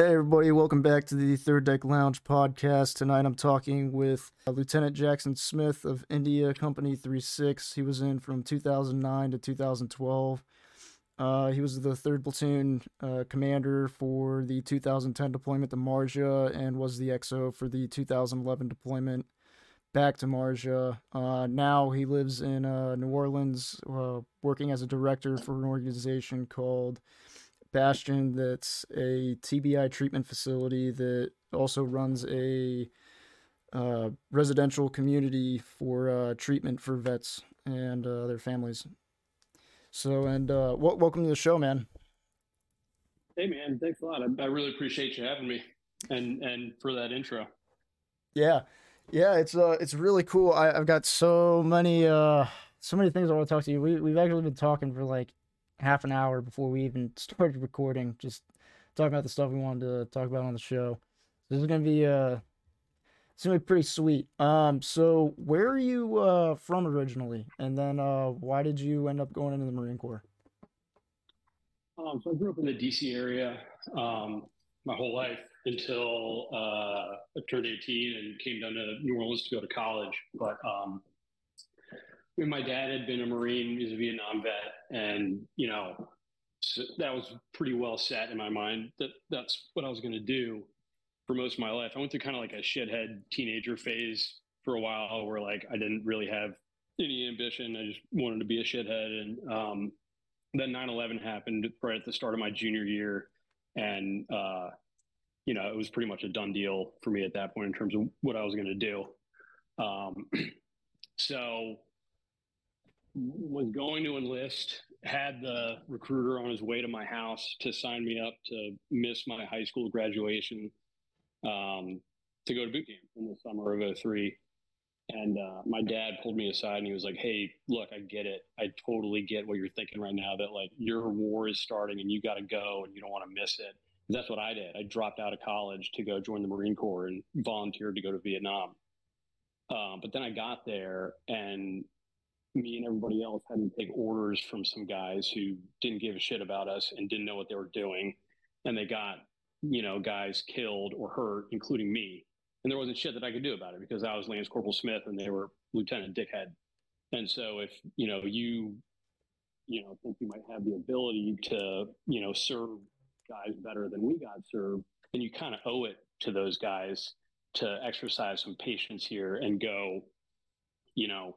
Hey, everybody, welcome back to the Third Deck Lounge podcast. Tonight I'm talking with uh, Lieutenant Jackson Smith of India Company 36. He was in from 2009 to 2012. Uh, he was the 3rd Platoon uh, commander for the 2010 deployment to Marja and was the XO for the 2011 deployment back to Marja. Uh, now he lives in uh, New Orleans, uh, working as a director for an organization called Bastion that's a TBI treatment facility that also runs a uh, residential community for uh, treatment for vets and uh, their families. So, and uh, w- welcome to the show, man. Hey, man, thanks a lot. I, I really appreciate you having me and and for that intro. Yeah, yeah, it's uh, it's really cool. I, I've got so many uh, so many things I want to talk to you. We we've actually been talking for like half an hour before we even started recording, just talking about the stuff we wanted to talk about on the show. So this is gonna be uh it's gonna be pretty sweet. Um so where are you uh from originally? And then uh why did you end up going into the Marine Corps? Um, so I grew up in the DC area um, my whole life until uh, I turned 18 and came down to New Orleans to go to college. But um, Mean, my dad had been a Marine, he's a Vietnam vet, and you know, so that was pretty well set in my mind that that's what I was going to do for most of my life. I went through kind of like a shithead teenager phase for a while where like I didn't really have any ambition. I just wanted to be a shithead. And um, then 9 11 happened right at the start of my junior year. And, uh, you know, it was pretty much a done deal for me at that point in terms of what I was going to do. Um, so was going to enlist, had the recruiter on his way to my house to sign me up to miss my high school graduation um, to go to boot camp in the summer of 03. And uh, my dad pulled me aside and he was like, Hey, look, I get it. I totally get what you're thinking right now that like your war is starting and you got to go and you don't want to miss it. And that's what I did. I dropped out of college to go join the Marine Corps and volunteered to go to Vietnam. Um, but then I got there and me and everybody else had to take orders from some guys who didn't give a shit about us and didn't know what they were doing. And they got, you know, guys killed or hurt, including me. And there wasn't shit that I could do about it because I was Lance Corporal Smith and they were Lieutenant Dickhead. And so if, you know, you, you know, think you might have the ability to, you know, serve guys better than we got served, then you kind of owe it to those guys to exercise some patience here and go, you know,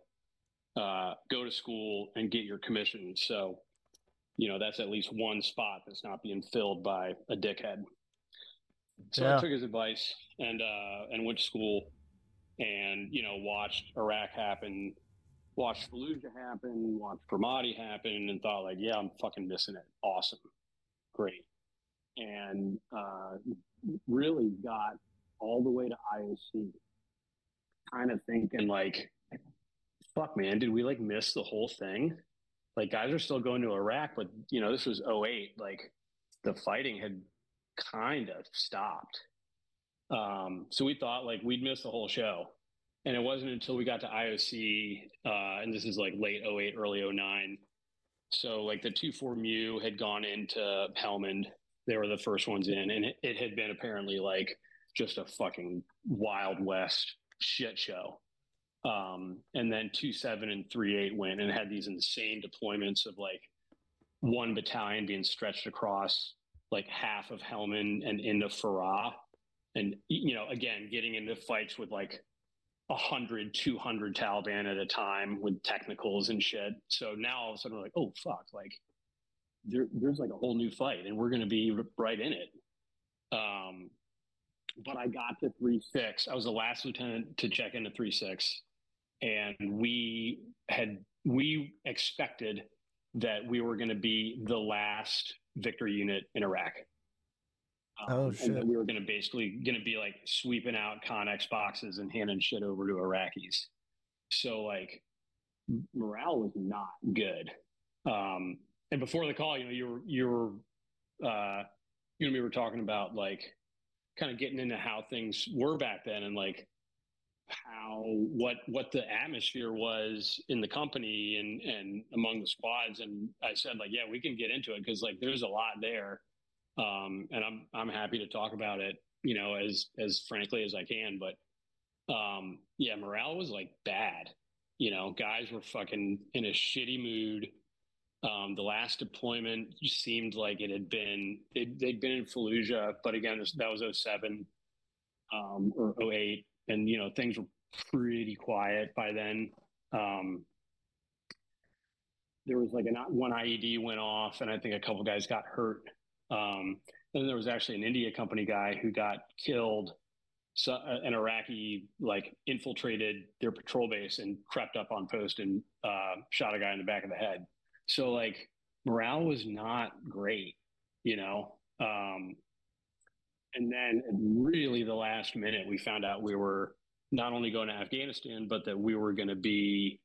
uh, go to school and get your commission. So, you know, that's at least one spot that's not being filled by a dickhead. So yeah. I took his advice and uh, and went to school and you know watched Iraq happen, watched Fallujah happen, watched Ramadi happen, and thought like, yeah, I'm fucking missing it. Awesome, great, and uh, really got all the way to IOC, kind of thinking like, fuck, man, did we like miss the whole thing? Like guys are still going to Iraq, but you know, this was 08. Like the fighting had kind of stopped. Um, so we thought like we'd miss the whole show. And it wasn't until we got to IOC, uh, and this is like late 08, early 09. So like the 2-4 MEU had gone into Helmand. They were the first ones in, and it, it had been apparently like just a fucking wild west shit show. Um, and then two seven and three eight went and had these insane deployments of like one battalion being stretched across like half of Helmand and into Farah. And, you know, again, getting into fights with like 100, 200 Taliban at a time with technicals and shit. So now all of a sudden we're like, oh, fuck, like there, there's like a whole new fight and we're going to be right in it. Um, but I got to 3 6. I was the last lieutenant to check into 3 6 and we had we expected that we were going to be the last victory unit in Iraq. Um, oh shit! And we were going to basically going to be like sweeping out Connex boxes and handing shit over to Iraqis. So like morale was not good. Um, and before the call, you know, you were you were uh, you and me were talking about like kind of getting into how things were back then, and like how what what the atmosphere was in the company and and among the squads and i said like yeah we can get into it because like there's a lot there um, and I'm I'm happy to talk about it, you know, as as frankly as I can. But um, yeah, morale was like bad. You know, guys were fucking in a shitty mood. Um, the last deployment seemed like it had been they'd, they'd been in Fallujah, but again, that was 07 um, or 08, and you know things were pretty quiet by then. Um, there was like a one IED went off, and I think a couple guys got hurt. Um, and there was actually an India company guy who got killed. So uh, an Iraqi like infiltrated their patrol base and crept up on post and uh, shot a guy in the back of the head. So like morale was not great, you know. Um, and then really the last minute, we found out we were not only going to Afghanistan, but that we were going to be,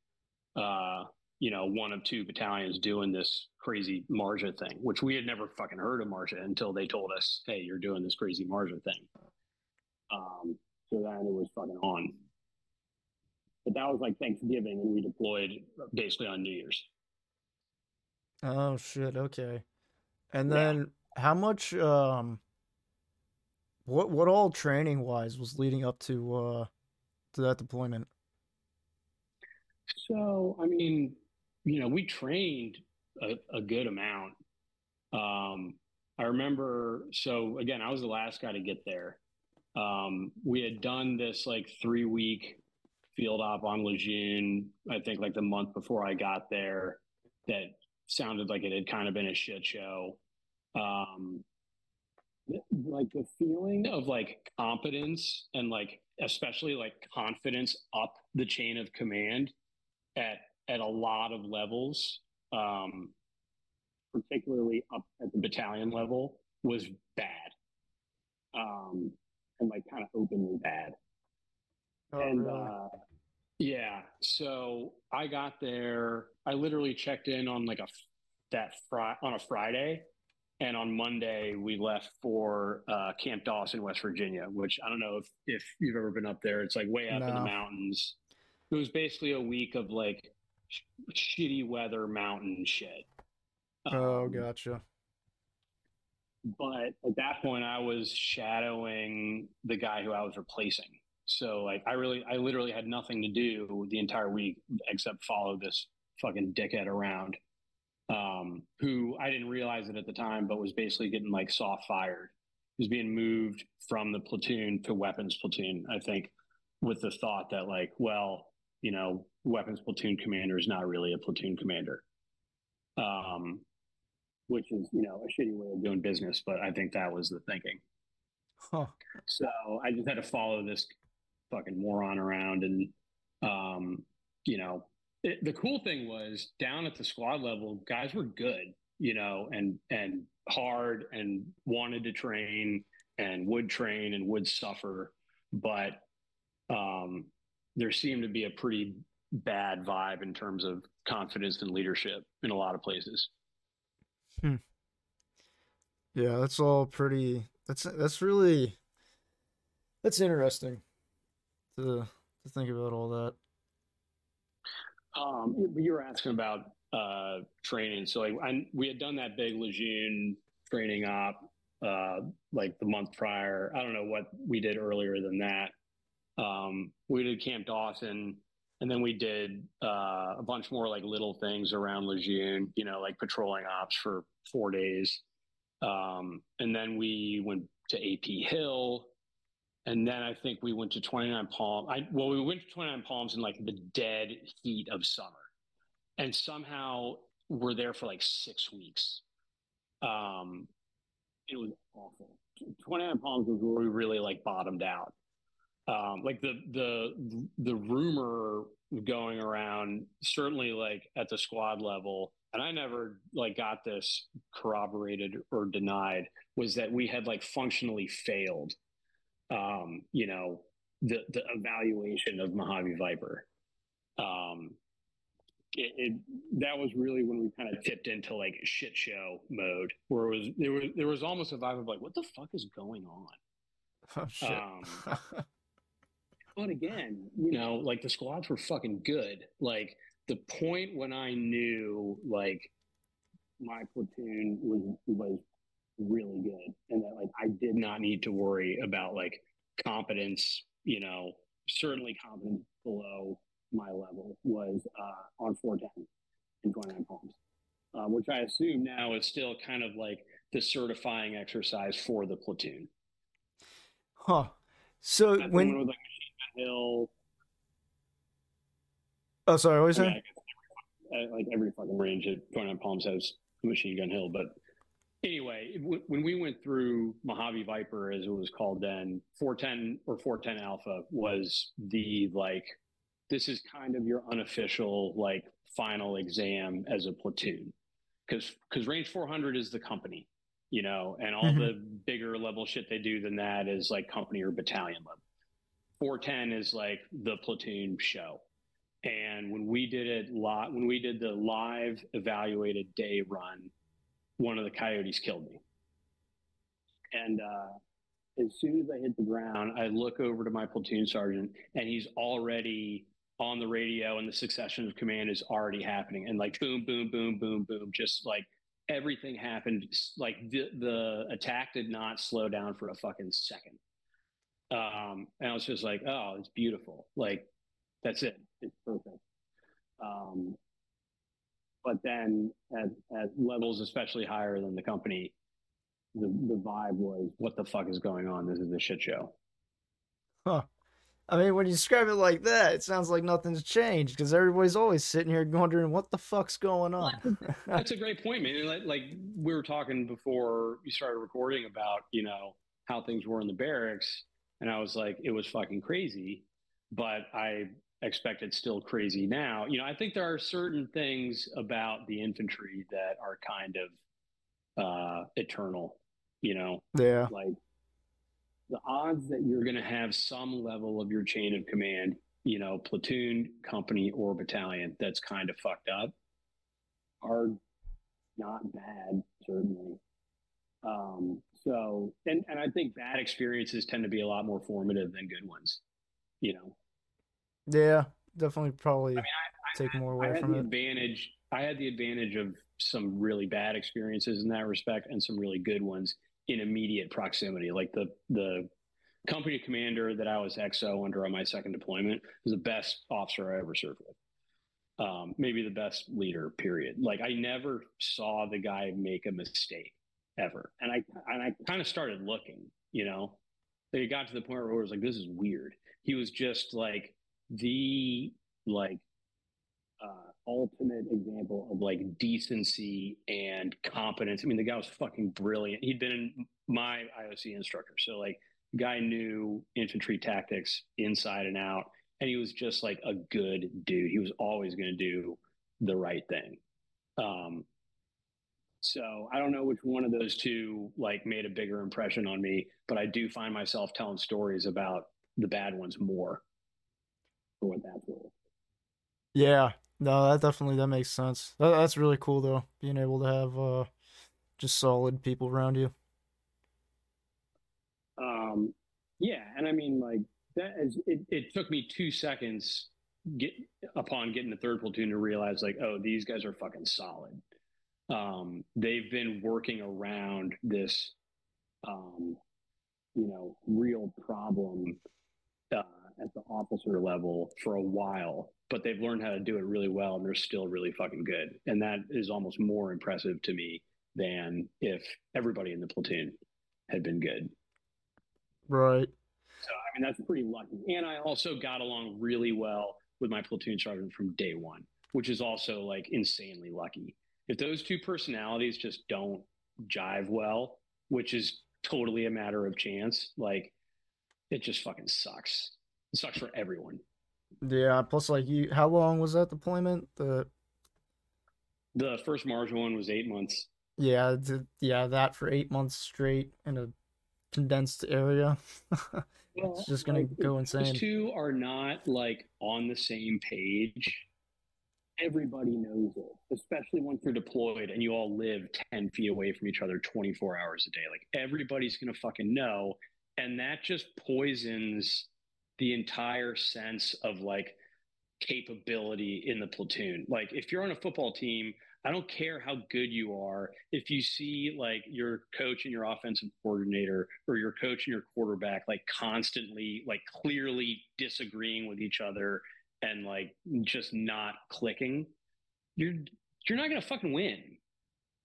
uh, you know, one of two battalions doing this crazy Marja thing, which we had never fucking heard of Marja until they told us, "Hey, you're doing this crazy Marja thing." Um, so then it was fucking on. But that was like Thanksgiving, and we deployed basically on New Year's. Oh shit! Okay, and then yeah. how much? Um, what what all training wise was leading up to uh to that deployment? So I mean, you know, we trained a, a good amount. Um, I remember. So again, I was the last guy to get there. Um, we had done this like three week field op on Lejeune. I think like the month before I got there. That sounded like it had kind of been a shit show. Um, like the feeling of like competence and like especially like confidence up the chain of command at at a lot of levels um particularly up at the battalion level was bad um and like kind of openly bad oh, and really? uh yeah. So I got there. I literally checked in on like a that fri- on a Friday, and on Monday we left for uh, Camp Dawson, West Virginia. Which I don't know if if you've ever been up there. It's like way up no. in the mountains. It was basically a week of like sh- shitty weather, mountain shit. Oh, um, gotcha. But at that point, I was shadowing the guy who I was replacing. So like I really I literally had nothing to do the entire week except follow this fucking dickhead around. Um, who I didn't realize it at the time, but was basically getting like soft fired. He was being moved from the platoon to weapons platoon, I think, with the thought that like, well, you know, weapons platoon commander is not really a platoon commander. Um, which is, you know, a shitty way of doing business, but I think that was the thinking. Huh. So I just had to follow this fucking moron around. And, um, you know, it, the cool thing was down at the squad level, guys were good, you know, and, and hard and wanted to train and would train and would suffer. But, um, there seemed to be a pretty bad vibe in terms of confidence and leadership in a lot of places. Hmm. Yeah, that's all pretty. That's that's really that's interesting to to think about all that. Um, you were asking about uh, training, so like I, we had done that big Lejeune training op uh, like the month prior. I don't know what we did earlier than that. Um, we did Camp Dawson, and then we did uh, a bunch more like little things around Lejeune. You know, like patrolling ops for four days, um, and then we went to AP Hill and then I think we went to 29 Palms. I well, we went to 29 Palms in like the dead heat of summer, and somehow we're there for like six weeks. Um, it was awful. 29 Palms was where we really like bottomed out. Um, like the the the rumor going around, certainly like at the squad level, and I never like got this corroborated or denied, was that we had like functionally failed um, you know, the, the evaluation of Mojave Viper. Um, it, it, that was really when we kind of tipped into like shit show mode, where it was there was there was almost a vibe of like, what the fuck is going on? Oh shit. Um, but again, you know, like the squads were fucking good. Like the point when I knew like my platoon was was really good, and that like I did not need to worry about like competence. You know, certainly competence below my level was uh, on 410 and 29 palms, uh, which I assume now is still kind of like the certifying exercise for the platoon. Huh. So That's when one like Machine Gun Hill, oh sorry, what was that? I guess every, uh, like every fucking range at 29 Palms has Machine Gun Hill, but anyway, w- when we went through Mojave Viper, as it was called then, 410 or 410 Alpha was the like, this is kind of your unofficial like final exam as a platoon, because because range 400 is the company, you know, and all Mhm. the bigger level shit they do than that is like company or battalion level. 410 is like the platoon show. And when we did it lot, when we did the live evaluated day run, one of the coyotes killed me. And uh, as soon as I hit the ground, I look over to my platoon sergeant, and he's already on the radio, and the succession of command is already happening. And like boom, boom, boom, boom, boom, just like everything happened. Like the the attack did not slow down for a fucking second. Um, and I was just like, oh, it's beautiful. Like that's it. It's perfect. Um, but then at, at levels especially higher than the company, the, the vibe was, what the fuck is going on? This is a shit show. Huh. I mean, when you describe it like that, it sounds like nothing's changed because everybody's always sitting here wondering what the fuck's going on. That's a great point, man. Like, like we were talking before you started recording about, you know, how things were in the barracks. And I was like, it was fucking crazy, but I expect it's still crazy now. You know, I think there are certain things about the infantry that are kind of uh, eternal, you know, yeah. like the odds that you're going to have some level of your chain of command, you know, platoon, company, or battalion that's kind of fucked up are not bad, certainly. Um, so, and, and I think bad experiences tend to be a lot more formative than good ones, you know. Yeah. Definitely probably I mean, I, take more I away had from the it. advantage. I had the advantage of some really bad experiences in that respect, and some really good ones in immediate proximity. Like the the company commander that I was XO under on my second deployment was the best officer I ever served with. Um, maybe the best leader. Period. Like I never saw the guy make a mistake ever, and I and I kind of started looking. You know, it got to the point where it was like, this is weird. He was just like the like uh, ultimate example of like decency and competence. I mean, the guy was fucking brilliant. He'd been in my IOC instructor, so like, the guy knew infantry tactics inside and out, and he was just like a good dude. He was always going to do the right thing. Um, so I don't know which one of those two like made a bigger impression on me, but I do find myself telling stories about the bad ones more for what that's worth. Yeah. No, that definitely that makes sense. That, that's really cool though, being able to have uh just solid people around you. Um, yeah, and I mean, like that is it. It took me two seconds get upon getting the third platoon to realize, like, oh, these guys are fucking solid. Um, they've been working around this, um, you know, real problem uh, at the officer level for a while, but they've learned how to do it really well, and they're still really fucking good. And that is almost more impressive to me than if everybody in the platoon had been good. Right. So I mean that's pretty lucky. And I also got along really well with my platoon sergeant from day one, which is also like insanely lucky. If those two personalities just don't jive well, which is totally a matter of chance, like it just fucking sucks. It sucks for everyone. Yeah. Plus, like you, how long was that deployment? The The first Marja one was eight months. yeah, the, yeah, that for eight months straight in a condensed area. it's just gonna like, go insane. Those two are not like on the same page. Everybody knows it, especially once you're deployed and you all live 10 feet away from each other 24 hours a day. Like everybody's going to fucking know. And that just poisons the entire sense of like capability in the platoon. Like if you're on a football team, I don't care how good you are. If you see like your coach and your offensive coordinator or your coach and your quarterback like constantly, like clearly disagreeing with each other and like just not clicking, you're you're not gonna fucking win,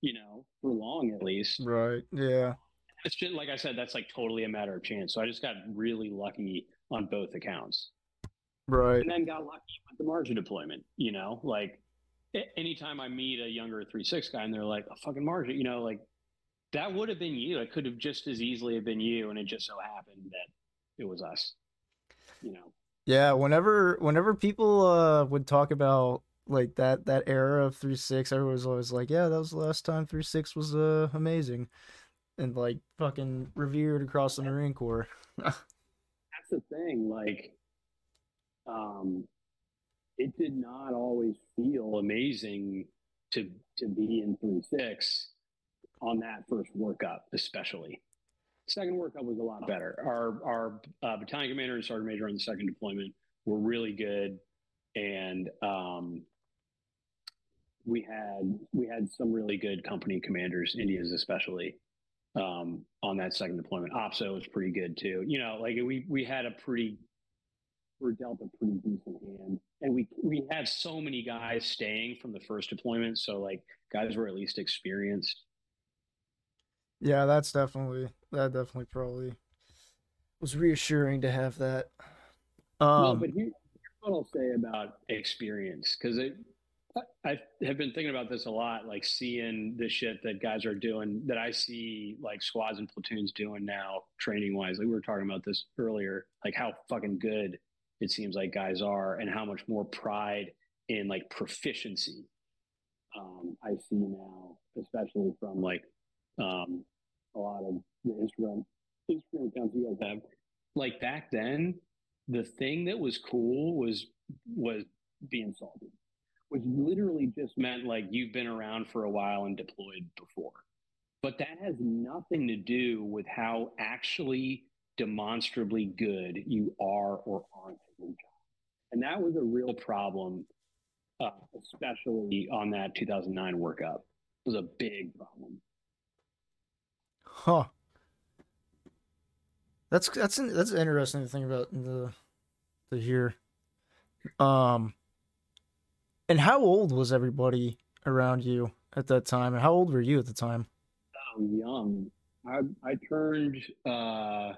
you know, for long at least. Right. Yeah. It's just like I said, that's like totally a matter of chance. So I just got really lucky on both accounts. Right. And then got lucky with the Marja deployment, you know, like anytime I meet a younger three six guy and they're like a fucking Marja, you know, like that would have been you. It could have just as easily have been you, and it just so happened that it was us. You know. Yeah. Whenever whenever people uh would talk about like that that era of three six, everyone was always like, "Yeah, that was the last time three six was uh amazing," and like fucking revered across the Marine Corps. The thing, like, um, it did not always feel amazing to to be in three six on that first workup, especially. Second workup was a lot better. Our our uh, battalion commander and sergeant major on the second deployment were really good, and um, we had we had some really good company commanders, Indians especially, um, on that second deployment. OPSO was pretty good too. You know, like we we had a pretty we're dealt a pretty decent hand, and we we had so many guys staying from the first deployment, so like guys were at least experienced. Yeah, that's definitely that definitely probably was reassuring to have that. Um, well, but here's what I'll say about experience because it I have been thinking about this a lot, like seeing the shit that guys are doing that I see like squads and platoons doing now, training wise. Like we were talking about this earlier, like how fucking good it seems like guys are and how much more pride in like proficiency um, I see now, especially from like um, a lot of the Instagram Instagram accounts you guys have. Like back then, the thing that was cool was was being salty which literally just meant like you've been around for a while and deployed before. But that has nothing to do with how actually demonstrably good you are or aren't. And that was a real problem, uh, especially on that 2009 workup. It was a big problem. Huh. That's that's that's interesting to think about the to hear. Um, and how old was everybody around you at that time? And how old were you at the time? Oh, young. I I turned uh,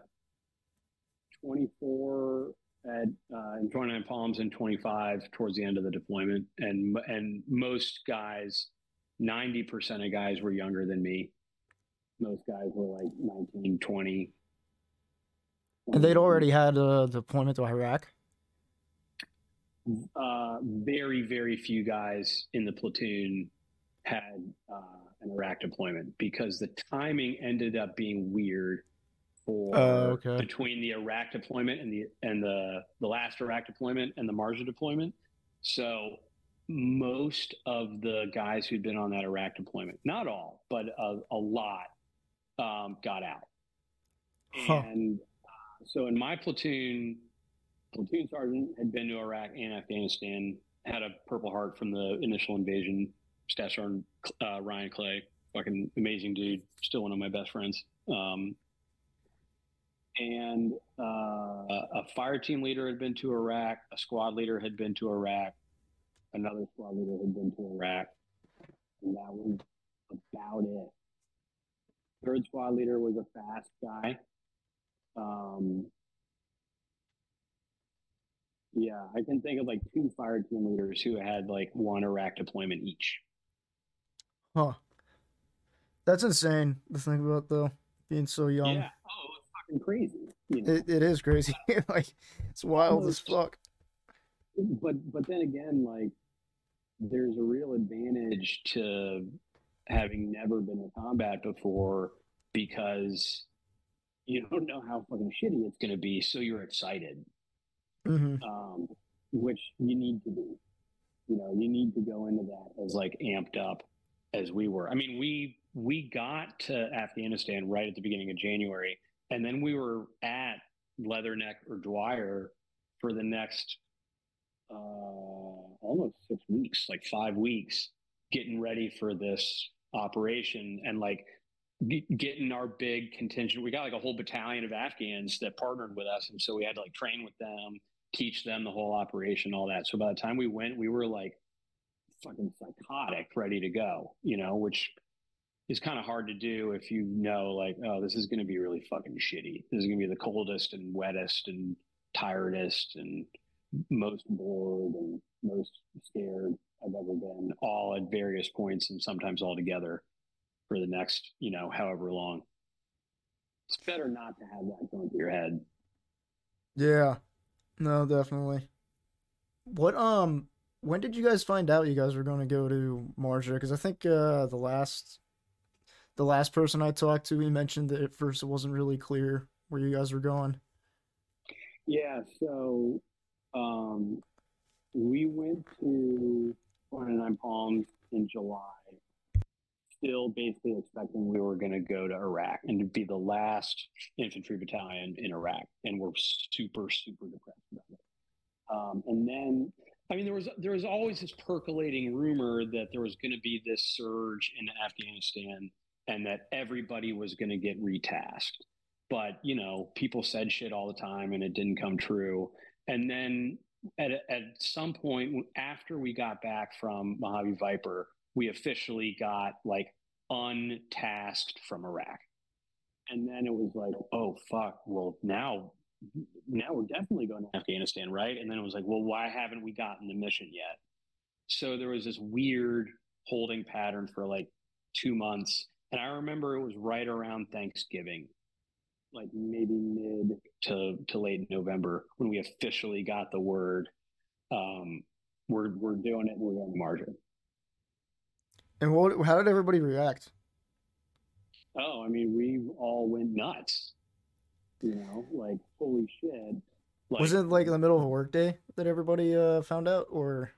24 at uh, in 29 Palms and 25 towards the end of the deployment, and and most guys, 90 percent of guys were younger than me. Most guys were like 19, 20. And they'd already had a deployment to Iraq uh, very, very few guys in the platoon had uh, an Iraq deployment because the timing ended up being weird for uh, okay. between the Iraq deployment and the and the the last Iraq deployment and the Marja deployment. So most of the guys who'd been on that Iraq deployment, not all, but a, a lot, um, got out. Huh. And uh, so in my platoon, platoon sergeant, had been to Iraq and Afghanistan, had a Purple Heart from the initial invasion. Staff Sergeant uh, Ryan Clay, fucking amazing dude, still one of my best friends. Um, and uh, a fire team leader had been to Iraq, a squad leader had been to Iraq, another squad leader had been to Iraq, and that was about it. Third squad leader was a FAST guy. Um, yeah, I can think of like two fire team leaders who had like one Iraq deployment each. Huh. That's insane to think about, though, being so young. Yeah. Oh, it's fucking crazy. You know? it, it is crazy. like, it's wild as fuck. But, but then again, like, there's a real advantage to having never been in combat before because you don't know how fucking shitty it's going to be. So you're excited mm-hmm. um, which you need to do. You know, you need to go into that as like amped up as we were. I mean, we we got to Afghanistan right at the beginning of January, and then we were at Leatherneck or Dwyer for the next uh, almost six weeks, like five weeks. getting ready for this operation and like getting our big contingent. We got like a whole battalion of Afghans that partnered with us, and so we had to like train with them, teach them the whole operation, all that. So by the time we went, we were like fucking psychotic, ready to go. You know, which is kind of hard to do if you know like, oh, this is going to be really fucking shitty. This is going to be the coldest and wettest and tiredest and most bored and most scared I've ever been, all at various points and sometimes all together for the next, you know, however long. It's better not to have that going through your head. Yeah. No, definitely. What um when did you guys find out you guys were going to go to Marja? Because I think uh, the last the last person I talked to, he mentioned that at first it wasn't really clear where you guys were going. Yeah, so um, we went to 29 Palms in July, still basically expecting we were going to go to Iraq and be the last infantry battalion in Iraq, and we're super, super depressed about it. Um, and then, I mean, there was there was always this percolating rumor that there was going to be this surge in Afghanistan, and that everybody was going to get retasked. But you know, people said shit all the time, and it didn't come true. And then at, at some point after we got back from Mojave Viper, we officially got like untasked from Iraq. And then it was like, oh fuck, well now now we're definitely going to Afghanistan, right? And then it was like, well, why haven't we gotten the mission yet? So there was this weird holding pattern for like two months. And I remember it was right around Thanksgiving like maybe mid to to late November when we officially got the word. Um, we're we're doing it. We're going to Marja. And what? How did everybody react? Oh, I mean, we all went nuts. You know, like holy shit. Like, was it like in the middle of a workday that everybody uh, found out, or?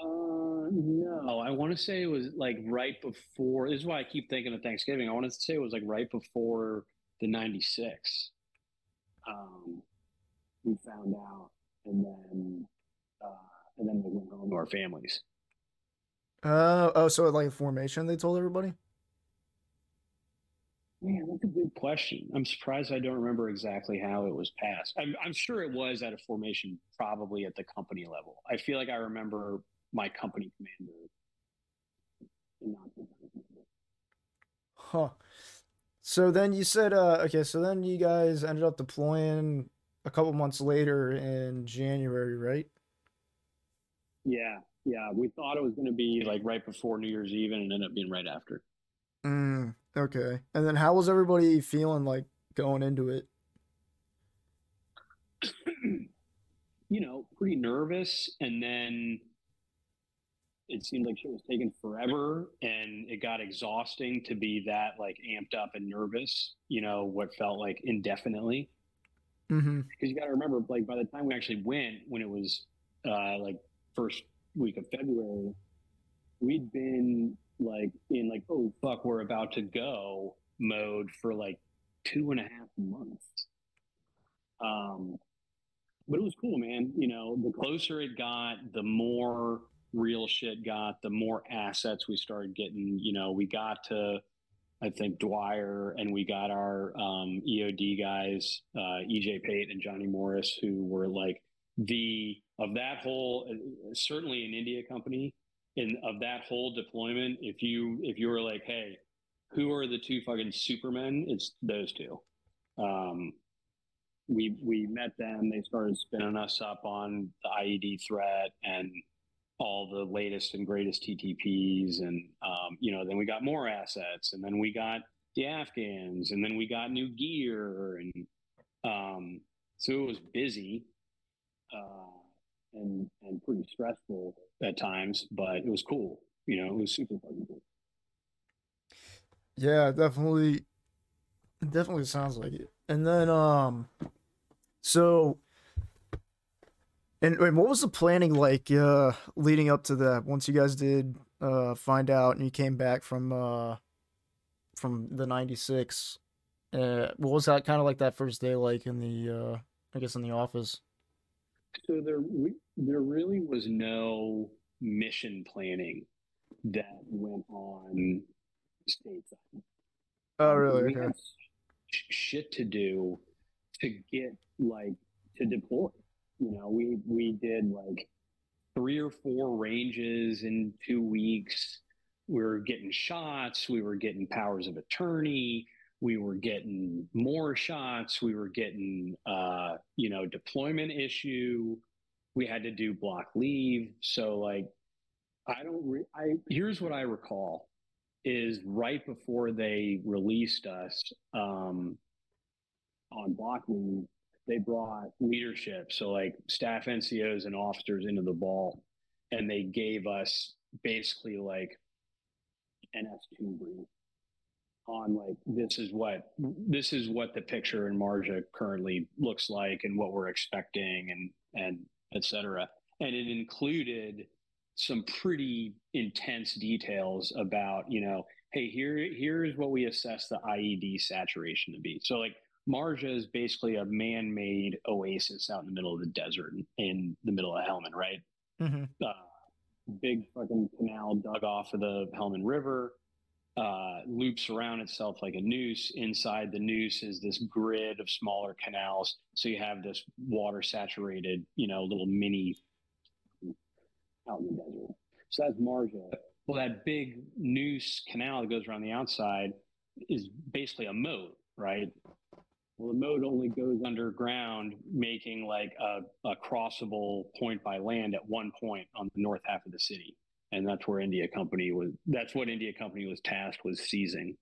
Uh, no, I want to say it was like right before. This is why I keep thinking of Thanksgiving. I want to say it was like right before the 96 um, we found out and then uh, and then we went home to our families uh, oh so like a formation they told everybody Man, that's a good question. I'm surprised I don't remember exactly how it was passed. I'm, I'm sure it was at a formation, probably at the company level. I feel like I remember my company commander. Huh. So then you said, uh, okay, so then you guys ended up deploying a couple months later in January, right? Yeah, yeah. We thought it was going to be like right before New Year's Eve, and it ended up being right after. Mm, okay. And then how was everybody feeling like going into it? you know, pretty nervous, and then it seemed like shit was taking forever and it got exhausting to be that like amped up and nervous you know what felt like indefinitely because mm-hmm. you got to remember like by the time we actually went when it was uh like first week of february we'd been like in like oh fuck we're about to go mode for like two and a half months um but it was cool man you know the closer it got the more real shit got, the more assets we started getting. You know, we got to, I think, Dwyer and we got our um, EOD guys, uh, EJ Pate and Johnny Morris, who were like the, of that whole, certainly an India company, in of that whole deployment, if you, if you were like, hey, who are the two fucking supermen? It's those two. Um, we we met them. They started spinning us up on the IED threat, and all the latest and greatest TTPs, and um, you know, then we got more assets, and then we got the Afghans, and then we got new gear, and um, so it was busy uh, and and pretty stressful at times, but it was cool. You know, it was super fucking cool. Yeah, definitely. definitely sounds like it. And then, um, so and, and what was the planning like uh, leading up to that? Once you guys did uh, find out and you came back from uh, from the '96, uh, what was that kind of like that first day like in the uh, I guess in the office? So there we, there really was no mission planning. that went on stateside. Oh, really? We Okay. had sh- shit to do to get like to deploy. You know, we we did like three or four ranges in two weeks. We were getting shots. We were getting powers of attorney. We were getting more shots. We were getting, uh, you know, deployment issue. We had to do block leave. So, like, I don't. Re- I here's what I recall is right before they released us um, on block leave, they brought leadership, so like staff NCOs and officers into the ball, and they gave us basically like an S2 brief on like this is what this is what the picture in Marja currently looks like and what we're expecting and and etc. And it included some pretty intense details about, you know, hey, here here's what we assess the IED saturation to be. So like Marja is basically a man-made oasis out in the middle of the desert in the middle of Helmand, right? hmm uh, big fucking canal dug off of the Helmand River, uh, loops around itself like a noose. Inside the noose is this grid of smaller canals. So you have this water saturated, you know, little mini out in the desert. So that's Marja. Well, that big noose canal that goes around the outside is basically a moat, right? Well, the moat only goes underground, making like a, a crossable point by land at one point on the north half of the city, and that's where India Company was. That's what India Company was tasked with seizing,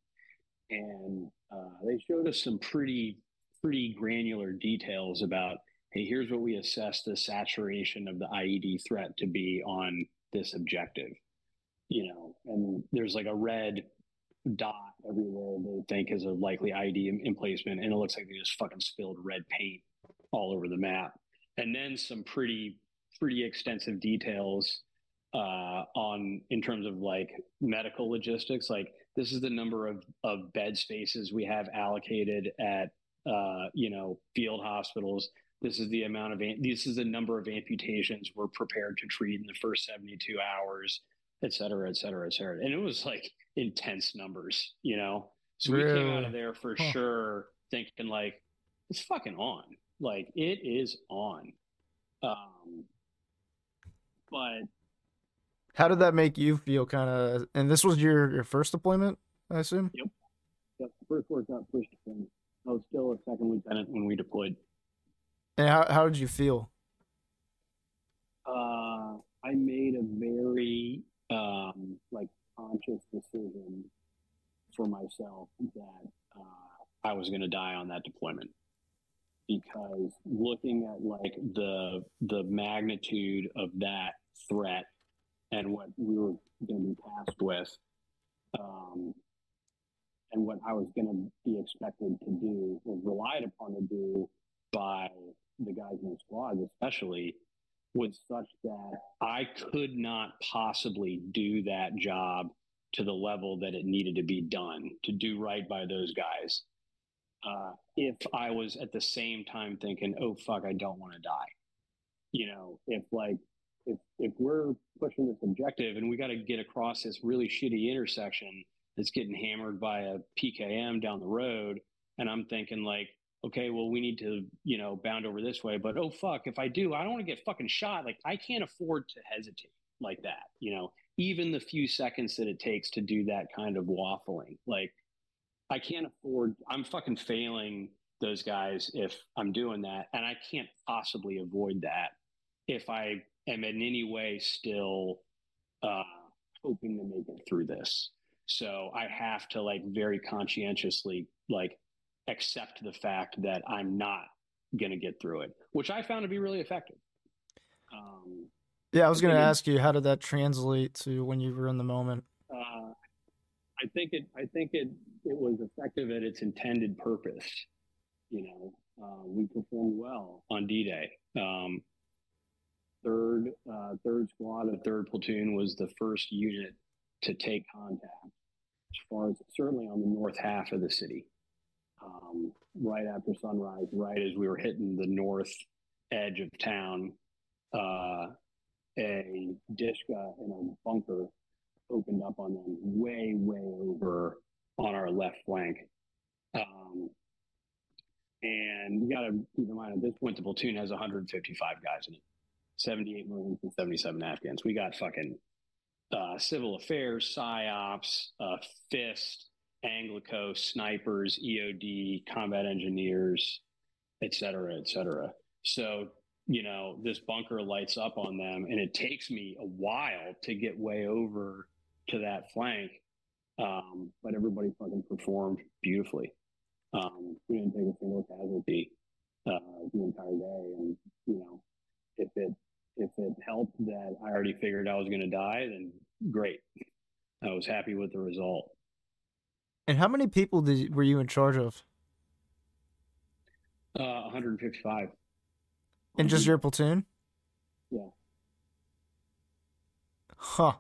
and uh, they showed us some pretty pretty granular details about. Hey, here's what we assess the saturation of the IED threat to be on this objective. You know, and there's like a red dot everywhere they think is a likely ID emplacement, and it looks like they just fucking spilled red paint all over the map. And then some pretty pretty extensive details uh, on in terms of like medical logistics. Like this is the number of of bed spaces we have allocated at uh, you know field hospitals. This is the amount of this is the number of amputations we're prepared to treat in the first 72 hours et cetera, et cetera, et cetera. And it was like intense numbers, you know? So we came out of there for Huh. sure thinking like, it's fucking on. Like it is on. Um, but How did that make you feel? Kind of. And this was your your first deployment, I assume. the first workout first deployment. I was still a second lieutenant when we deployed. And how how did you feel? Uh, I made a very um, like conscious decision for myself that uh, I was going to die on that deployment because looking at like the the magnitude of that threat and what we were going to be tasked with, um, and what I was going to be expected to do or relied upon to do by the guys in the squad, especially was such that I could not possibly do that job to the level that it needed to be done to do right by those guys. Uh, if I was at the same time thinking, "Oh fuck, I don't want to die," you know, if like if if we're pushing this objective and we got to get across this really shitty intersection that's getting hammered by a PKM down the road, and I'm thinking like, okay, well, we need to, you know, bound over this way. But oh, fuck, if I do, I don't want to get fucking shot. Like, I can't afford to hesitate like that, you know, even the few seconds that it takes to do that kind of waffling. Like, I can't afford, I'm fucking failing those guys if I'm doing that. And I can't possibly avoid that if I am in any way still uh, hoping to make it through this. So I have to like very conscientiously like accept the fact that I'm not going to get through it, which I found to be really effective. Um, Yeah, I was gonna ask you how did that translate to when you were in the moment. uh, I think it. I think it. It was effective at its intended purpose. You know, uh, we performed well on D-Day. Um, third, uh, third squad of third platoon was the first unit to take contact, as far as certainly on the north half of the city. Um, right after sunrise, right as we were hitting the north edge of town, uh, a Dishka and a bunker opened up on them way, way over on our left flank. Um, and you got to keep in mind at this point, the platoon has 155 guys in it, 78 Marines and 77 Afghans. We got fucking uh, civil affairs, psyops, uh, FIST, Anglico, snipers, EOD, combat engineers, et cetera, et cetera. So, you know, this bunker lights up on them, and it takes me a while to get way over to that flank. Um, but everybody fucking performed beautifully. Um, we didn't take a single casualty uh, the entire day, and you know, if it if it helped that I already figured I was going to die, then great. I was happy with the result. And how many people did were you in charge of? Uh, 155. And just your platoon? Yeah. Huh.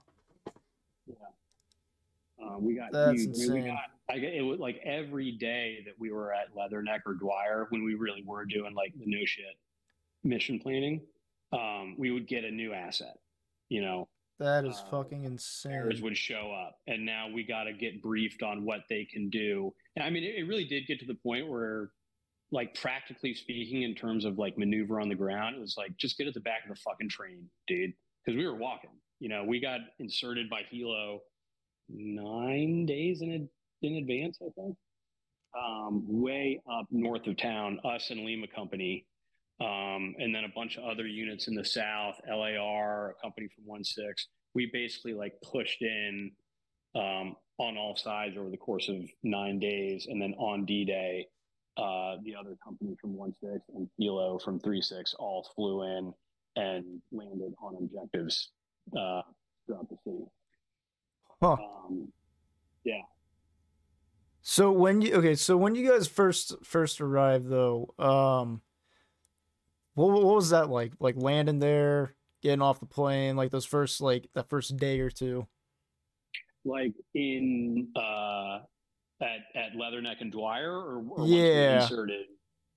Yeah. Um, we got That's huge. I mean, we insane. got like it was like every day that we were at Leatherneck or Dwyer when we really were doing like the no shit mission planning. Um, we would get a new asset. You know, That is Uh, fucking insane. would show up, and now we got to get briefed on what they can do. And I mean, it, it really did get to the point where, like, practically speaking, in terms of like maneuver on the ground, it was like just get at the back of the fucking train, dude, because we were walking. You know, we got inserted by helo nine days in ad- in advance, I think. Um, way up north of town, us and Lima Company, um, and then a bunch of other units in the south, LAR, a company from one six. We basically like pushed in um, on all sides over the course of nine days, and then on D Day, uh, the other company from one six and Kilo from three six all flew in and landed on objectives uh, throughout the city. Huh. Um, yeah. So when you okay, so when you guys first first arrived though, um what what was that like? Like landing there, getting off the plane, like those first like that first day or two. like in uh, at at Leatherneck and Dwyer, or, or Yeah. inserted.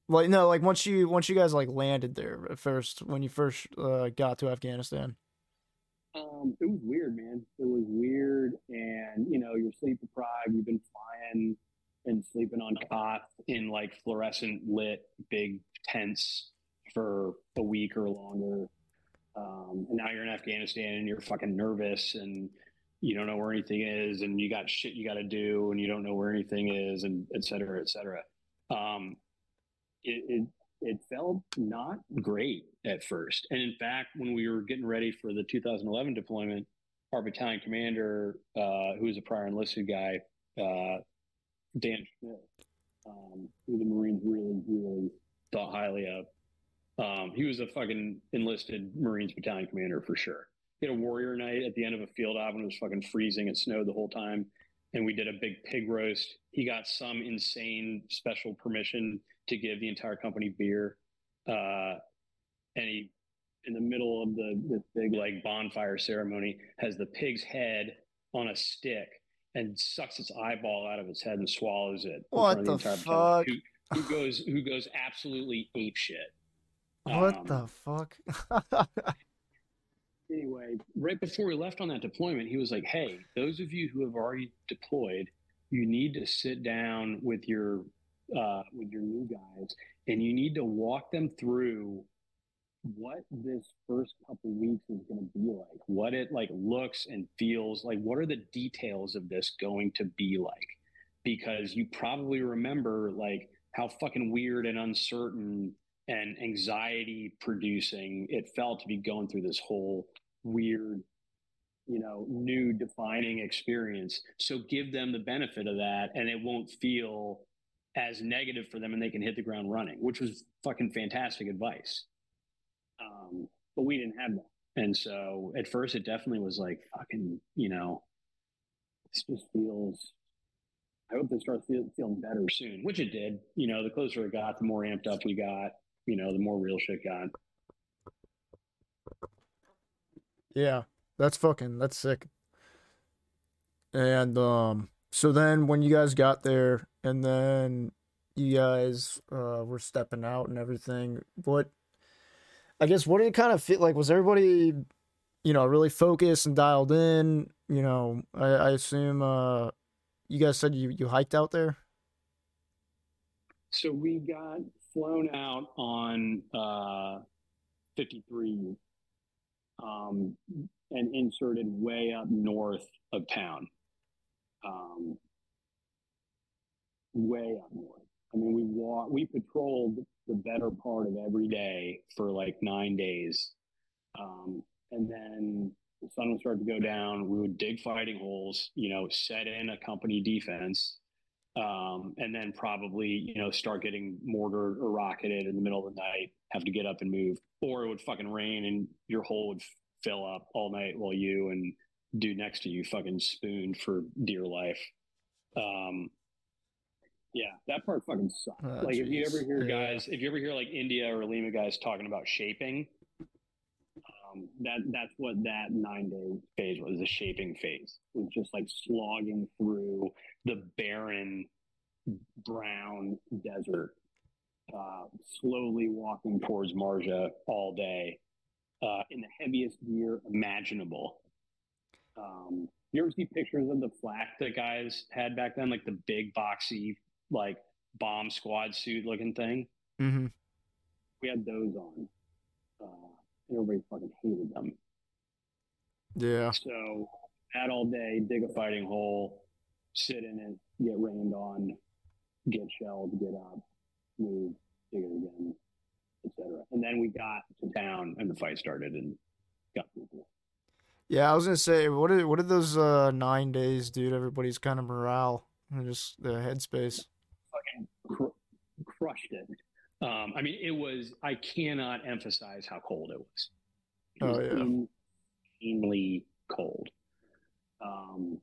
Like no, like once you once you guys like landed there at first when you first uh, got to Afghanistan. Um, it was weird, man. It was weird, and you know, you're sleep deprived. You've been flying and sleeping on cots in like fluorescent lit big tents for a week or longer. Um, and now you're in Afghanistan and you're fucking nervous and you don't know where anything is and you got shit you got to do and you don't know where anything is and et cetera, et cetera. Um, it, it it felt not great at first. And in fact, when we were getting ready for the 2011 deployment, our battalion commander, uh, who was a prior enlisted guy, uh, Dan Schmidt, um, who the Marines really, really thought highly of. Um, he was a fucking enlisted Marines battalion commander for sure. He had a warrior night at the end of a field op when it was fucking freezing. It snowed the whole time. And we did a big pig roast. He got some insane special permission to give the entire company beer. Uh, and he, in the middle of the this big like bonfire ceremony, has the pig's head on a stick and sucks its eyeball out of its head and swallows it. What of the fuck? Who, who goes who goes absolutely ape shit. What Um, the fuck? anyway, right before we left on that deployment, he was like, "Hey, those of you who have already deployed, you need to sit down with your uh, with your new guys, and you need to walk them through what this first couple weeks is going to be like, what it like looks and feels like. What are the details of this going to be like? Because you probably remember like how fucking weird and uncertain." And anxiety producing it felt to be going through this whole weird, you know, new defining experience. So give them the benefit of that and it won't feel as negative for them and they can hit the ground running, which was fucking fantastic advice. Um, but we didn't have that. And so at first it definitely was like fucking, you know, this just feels I hope this starts feel, feeling better soon, which it did. You know, the closer it got, the more amped up we got, you know, the more real shit got. Yeah, that's fucking that's sick. And um so then when you guys got there and then you guys uh were stepping out and everything, what I guess what did it kind of feel like? Was everybody, you know, really focused and dialed in you know, I, I assume uh, you guys said you you hiked out there. So we got flown out on uh, 53 um, and inserted way up north of town. Um, way up north. I mean, we walked, we patrolled the better part of every day for like nine days. Um, and then the sun would start to go down. We would dig fighting holes, you know, set in a company defense, um, and then probably, you know, start getting mortared or rocketed in the middle of the night, have to get up and move, or it would fucking rain and your hole would fill up all night while you and dude next to you fucking spooned for dear life. Um, yeah, that part fucking sucks. Oh, like if you ever hear Yeah. guys, if you ever hear like India or Lima guys talking about shaping, um, that that's what that nine day phase was. The shaping phase it was just like slogging through the barren brown desert, uh, slowly walking towards Marja all day uh, in the heaviest gear imaginable. Um, you ever see pictures of the flak that guys had back then, like the big boxy, like bomb squad suit looking thing? Mm-hmm. We had those on. Uh, everybody fucking hated them. Yeah. So that all day, dig a fighting hole, sit in it, get rained on, get shelled, get up, move, dig it again, etc. And then we got to town and the fight started and got people. Yeah, I was gonna say, what did what did those uh, nine days do to everybody's kind of morale and just the headspace? Fucking cr- crushed it. Um, I mean, it was. I cannot emphasize how cold it was. It Oh, was yeah. insanely cold. Um,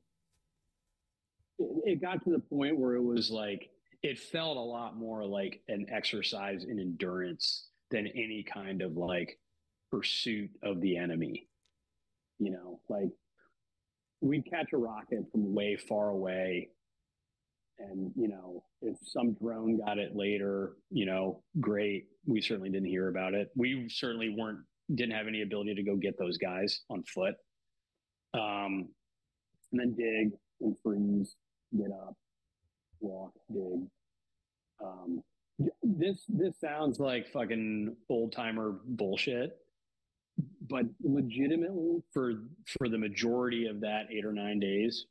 it, got to the point where it was like it felt a lot more like an exercise in endurance than any kind of like pursuit of the enemy. You know, like we'd catch a rocket from way far away and you know if some drone got it later you know great. We certainly didn't hear about it. We certainly weren't didn't have any ability to go get those guys on foot. Um and then dig and freeze get up walk dig um this this sounds like fucking old timer bullshit but legitimately for for the majority of that eight or nine days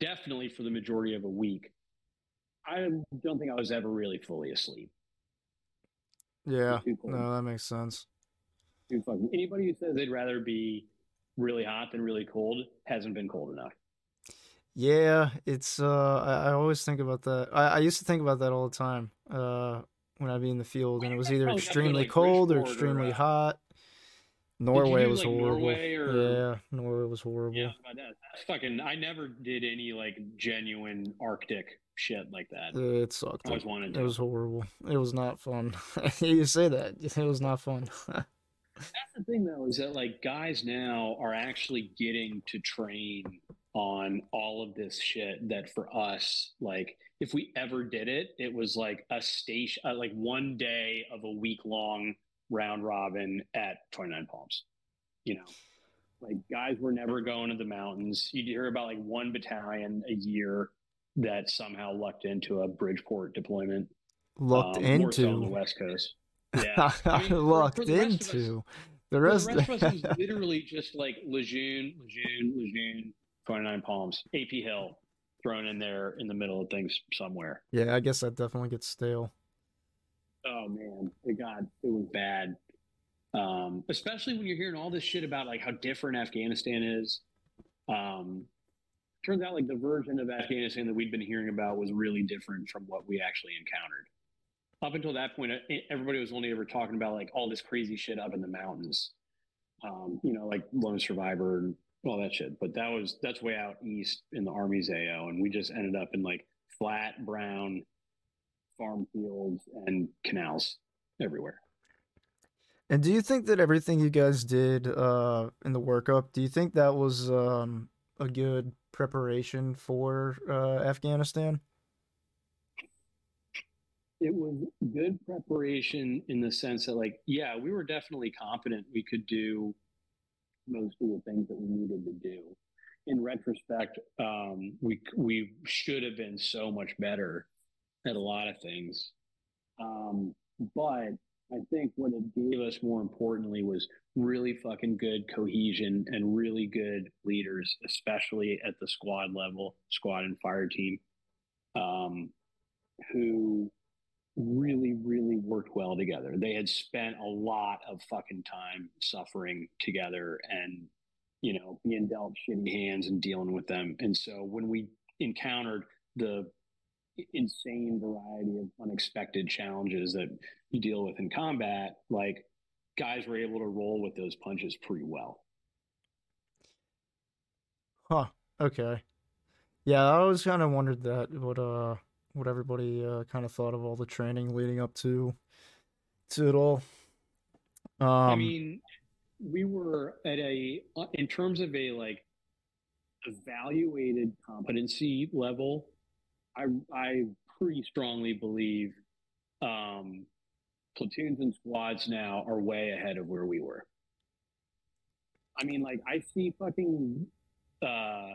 definitely for the majority of a week I don't think I was ever really fully asleep. Yeah, no, that makes sense. Too fucking- Anybody who says they'd rather be really hot than really cold hasn't been cold enough. Yeah, it's uh, I, I always think about that. I, I used to think about that all the time. Uh, when I'd be in the field, and it was either Probably have to go to, extremely like, cold or Bridgeport or, extremely uh, hot. Norway do, was like, horrible. Norway or- Yeah, Norway was horrible. Yeah, that's fucking. I never did any like genuine Arctic shit like that. It sucked. I always wanted To. It was horrible. It was not fun. you say that. It was not fun. That's the thing, though, is that like guys now are actually getting to train on all of this shit that for us, like if we ever did it, it was like a station, uh, like one day of a week long round robin at 29 Palms. You know, like guys were never going to the mountains. You'd hear about like one battalion a year that somehow lucked into a Bridgeport deployment. Lucked um, more so on the. West Coast. Yeah. I mean, Lucked for the rest of us- The For rest. the rest of us, was literally just like Lejeune, Lejeune, Lejeune, 29 Palms, AP Hill thrown in there in the middle of things somewhere. yeah, I guess that definitely gets stale. Oh man, it got it was bad. Um, especially when you're hearing all this shit about like how different Afghanistan is. Um, turns out like the version of Afghanistan that we'd been hearing about was really different from what we actually encountered. Up until that point, uh, everybody was only ever talking about like all this crazy shit up in the mountains. Um, you know, like Lone Survivor and all that shit. But that was that's way out east in the Army's AO, and we just ended up in like flat brown farm fields and canals everywhere. And do you think that everything you guys did uh, in the workup, do you think that was um, a good preparation for uh, Afghanistan? It was good preparation in the sense that, like, yeah, we were definitely confident we could do most of the things that we needed to do. in retrospect, um, we we should have been so much better at a lot of things. Um, but I think what it gave us more importantly was really fucking good cohesion and really good leaders, especially at the squad level, squad and fire team, um, who really, really worked well together. They had spent a lot of fucking time suffering together and, you know, being dealt shitty hands and dealing with them. And so when we encountered the insane variety of unexpected challenges that you deal with in combat, like guys were able to roll with those punches pretty well. Huh. Okay. Yeah, I always kind of wondered that but uh what everybody uh, kind of thought of all the training leading up to to it all. Um, I mean, we were at a in terms of a like evaluated competency level. I I pretty strongly believe um, platoons and squads now are way ahead of where we were. I mean, like I see fucking uh,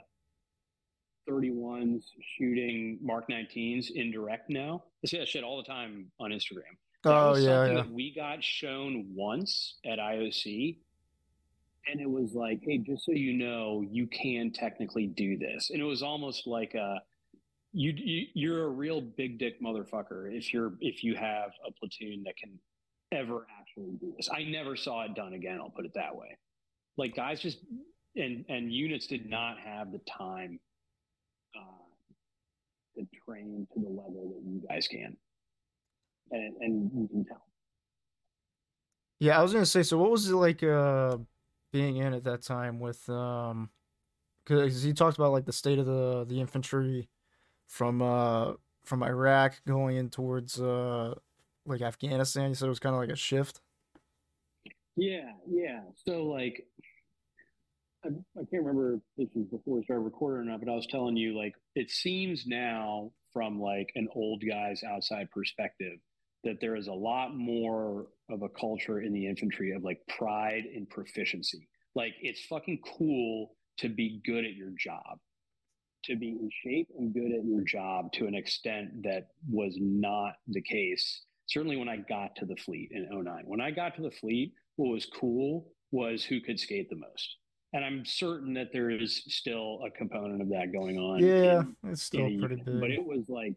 31s shooting Mark 19s indirect now. I see that shit all the time on Instagram. That oh yeah, yeah. we got shown once at IOC, and it was like, hey, just so you know, you can technically do this, and it was almost like a you, you you're a real big dick motherfucker if you're if you have a platoon that can ever actually do this. I never saw it done again. I'll put it that way. Like guys just and and units did not have the time to train to the level that you guys can, and, and you can tell. Yeah, I was gonna say. So, what was it like uh, being in at that time with um, because he talked about like the state of the the infantry from uh from Iraq going in towards uh like Afghanistan. You said it was kind of like a shift. Yeah, yeah. So like I, I can't remember if this was before we started recording or not, but I was telling you, like, it seems now from like an old guy's outside perspective that there is a lot more of a culture in the infantry of like pride and proficiency. Like, it's fucking cool to be good at your job, to be in shape and good at your job to an extent that was not the case. Certainly when I got to the fleet in 09. When I got to the fleet, what was cool was who could skate the most and I'm certain that there is still a component of that going on. Yeah, in, it's still pretty big. But it was like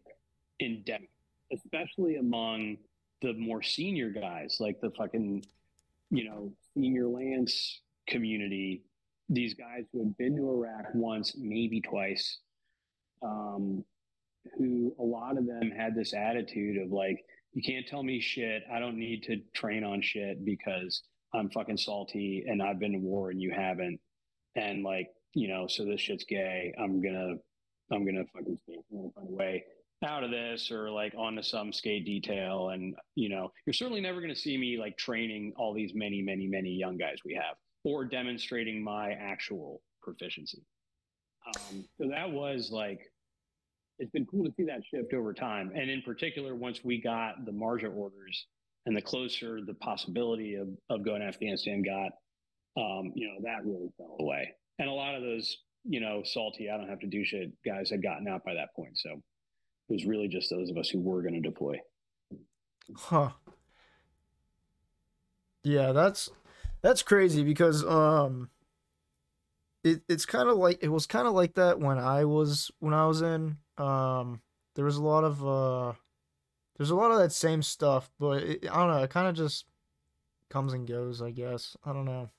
endemic, especially among the more senior guys, like the fucking, you know, senior Lance community. These guys who had been to Iraq once, maybe twice, um, who a lot of them had this attitude of like, you can't tell me shit. I don't need to train on shit because I'm fucking salty and I've been to war and you haven't. And like, you know, so this shit's gay. I'm gonna, I'm gonna fucking find a way out of this or like onto some skate detail. And, you know, you're certainly never gonna see me like training all these many, many, many young guys we have or demonstrating my actual proficiency. Um, so that was like, it's been cool to see that shift over time. And in particular, once we got the Marja orders, and the closer the possibility of, of going to Afghanistan got, um, you know, that really fell away. And a lot of those, you know, salty, I don't have to do shit guys had gotten out by that point. So it was really just those of us who were going to deploy. Huh. Yeah, that's that's crazy because um it, it's kind of like it was kind of like that when I was when I was in um there was a lot of uh there's a lot of that same stuff, but it, I don't know. It kind of just comes and goes. I guess I don't know.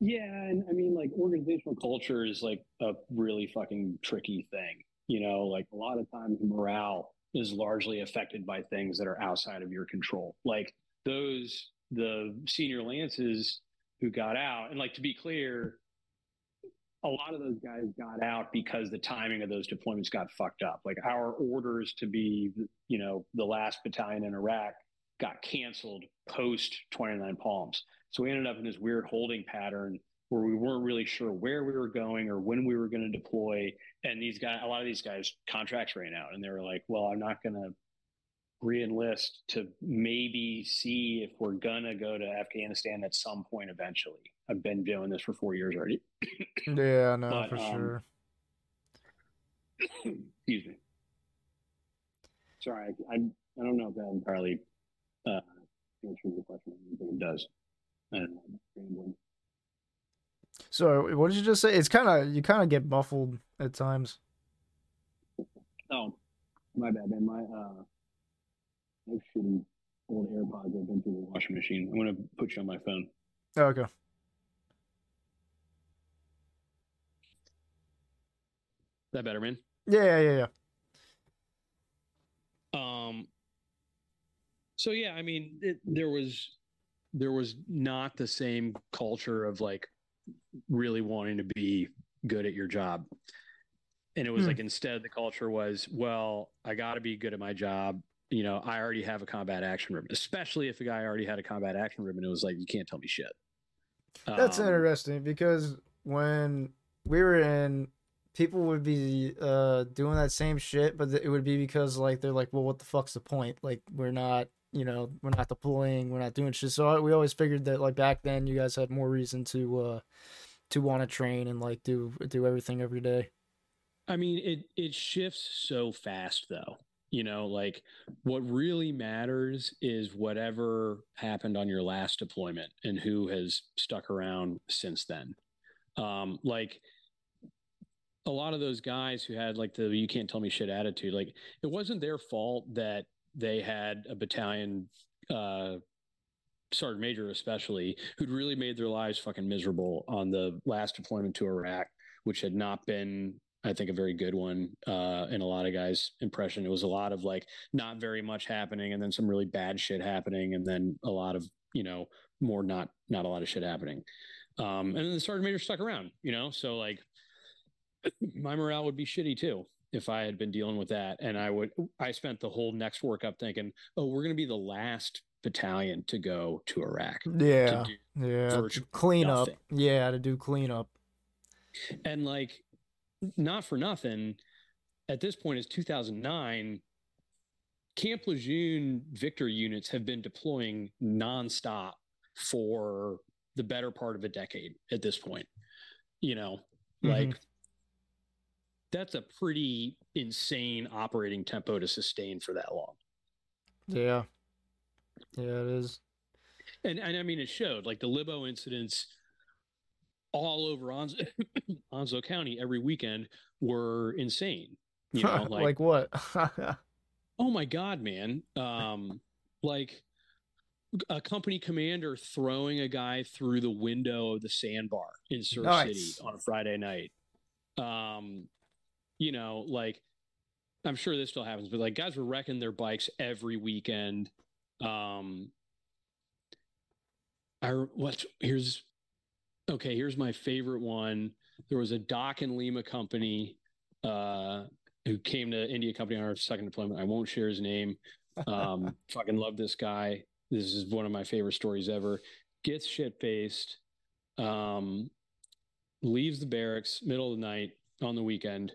Yeah, and I mean, like organizational culture is like a really fucking tricky thing. You know, like a lot of times morale is largely affected by things that are outside of your control. Like those the senior lances who got out, and like to be clear, a lot of those guys got out because the timing of those deployments got fucked up. Like our orders to be, you know, the last battalion in Iraq got canceled post 29 Palms. So we ended up in this weird holding pattern where we weren't really sure where we were going or when we were going to deploy. And these guys, a lot of these guys, contracts ran out, and they were like, "Well, I'm not going to re-enlist to maybe see if we're gonna go to Afghanistan at some point eventually." I've been doing this for four years already. yeah, no, But, for um, sure. Excuse me. Sorry, I, I, I don't know if that entirely uh, answers the question. I think it does. I don't know. I'm rambling. So, what did you just say? It's kind of you kind of get muffled at times. Oh, my bad, man. My uh, my shitty old AirPods have been through the washing machine. I'm gonna put you on my phone. Oh, okay. that better, man? Yeah, yeah, yeah. Um. So yeah, I mean, it, there was there was not the same culture of like really wanting to be good at your job, and it was Hmm. like instead the culture was, well, I got to be good at my job. You know, I already have a combat action ribbon, especially if a guy already had a combat action ribbon. It was like you can't tell me shit. That's Um, interesting because when we were in, people would be uh doing that same shit, but it would be because like they're like, well, what the fuck's the point? Like we're not, you know, we're not deploying, we're not doing shit. So we always figured that like back then, you guys had more reason to uh to want to train and like do do everything every day. I mean, it it shifts so fast though. You know, like what really matters is whatever happened on your last deployment and who has stuck around since then. Um, like a lot of those guys who had like the you can't tell me shit attitude, like it wasn't their fault that they had a battalion uh sergeant major especially who'd really made their lives fucking miserable on the last deployment to Iraq, which had not been I think a very good one uh, in a lot of guys' impression. It was a lot of like not very much happening, and then some really bad shit happening, and then a lot of you know more not not a lot of shit happening. Um, and then the sergeant major stuck around, you know, so like my morale would be shitty too if I had been dealing with that. And I would I spent the whole next workup thinking, oh, we're gonna be the last battalion to go to Iraq. Yeah, To yeah. virtually Clean up. Yeah, to do cleanup. and like not for nothing at this point is 2009 camp lejeune victor units have been deploying nonstop for the better part of a decade at this point you know mm-hmm. like that's a pretty insane operating tempo to sustain for that long Yeah. Yeah, it is. and and I mean it showed like the Libo incidents all over Onslow, Onslow County every weekend were insane. You know, like, like what? oh my god, man, um, like a company commander throwing a guy through the window of the sandbar in Surf Nice. City on a Friday night. Um, you know, like I'm sure this still happens, but like guys were wrecking their bikes every weekend. Um, I what here's okay. Here's my favorite one. There was a Doc and Lima company uh, who came to India Company on our second deployment. I won't share his name. Um, fucking love this guy. This is one of my favorite stories ever. Gets shit faced. Um, leaves the barracks middle of the night on the weekend.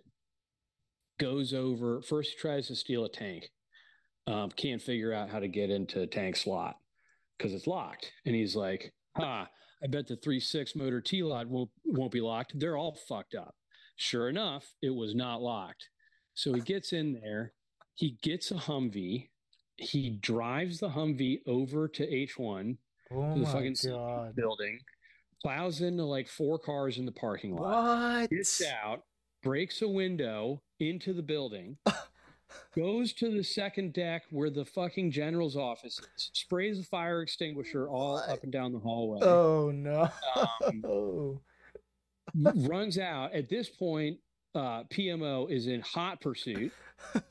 Goes over first. He tries to steal a tank. Um, can't figure out how to get into tank slot because it's locked. And he's like, "Ha! I bet the three six motor T lot won't won't be locked. They're all fucked up." Sure enough, it was not locked. So he gets in there. He gets a Humvee. He drives the Humvee over to H1 oh the my fucking god. building, plows into like four cars in the parking lot, What? gets out, breaks a window into the building, goes to the second deck where the fucking general's office is, sprays a fire extinguisher all What? up and down the hallway, Oh no. Um, runs out. At this point, uh, PMO is in hot pursuit.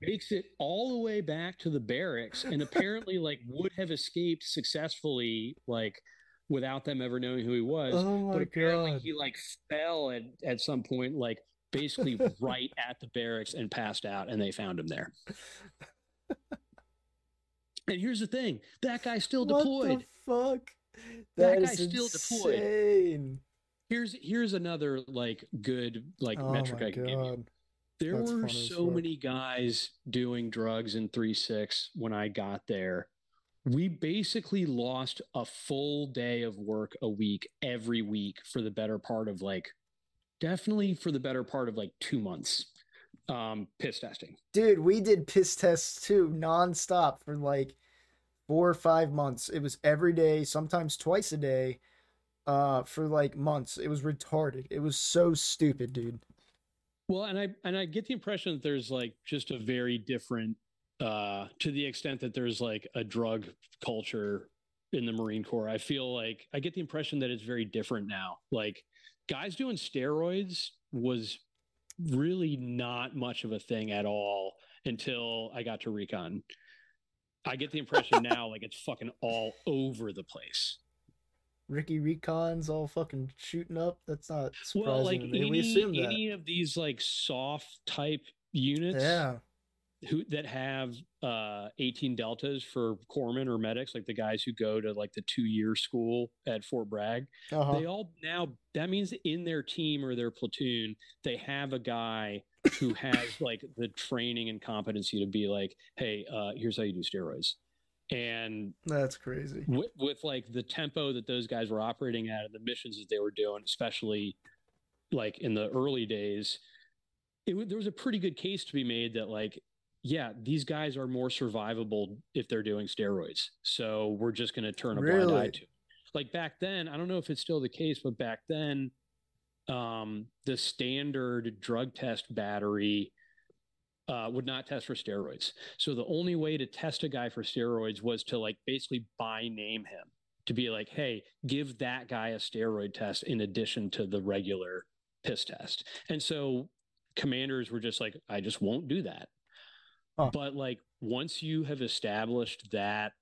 makes it all the way back to the barracks and apparently like would have escaped successfully like without them ever knowing who he was oh but apparently god. he like fell at, at some point like basically right at the barracks and passed out and they found him there and here's the thing that guy's still deployed What the fuck? That is guy's still deployed. here's here's another like good like oh metric i can give you there That's were so many guys doing drugs in 3-6 when i got there we basically lost a full day of work a week every week for the better part of like definitely for the better part of like two months um piss testing Dude, we did piss tests too, nonstop for like four or five months. It was every day, sometimes twice a day, uh, for like months. It was retarded. It was so stupid, dude. well and i and i get the impression that there's like just a very different uh to the extent that there's like a drug culture in the marine corps i feel like i get the impression that it's very different now like guys doing steroids was really not much of a thing at all until I got to recon. I get the impression now like it's fucking all over the place. Ricky Recon's all fucking shooting up. That's not surprising Well, like any, we assume that. any of these like soft type units yeah. Who that have uh 18 deltas for corpsmen or medics, like the guys who go to like the two year school at Fort Bragg, Uh-huh. they all now that means in their team or their platoon they have a guy who has like the training and competency to be like hey uh here's how you do steroids and That's crazy. with, with like the tempo that those guys were operating at and the missions that they were doing especially like in the early days it, there was a pretty good case to be made that like yeah these guys are more survivable if they're doing steroids so we're just going to turn a blind eye to it. like back then i don't know if it's still the case but back then um the standard drug test battery uh, would not test for steroids. So the only way to test a guy for steroids was to like basically by name him to be like, hey, give that guy a steroid test in addition to the regular piss test. And so commanders were just like, I just won't do that. Huh. But like once you have established that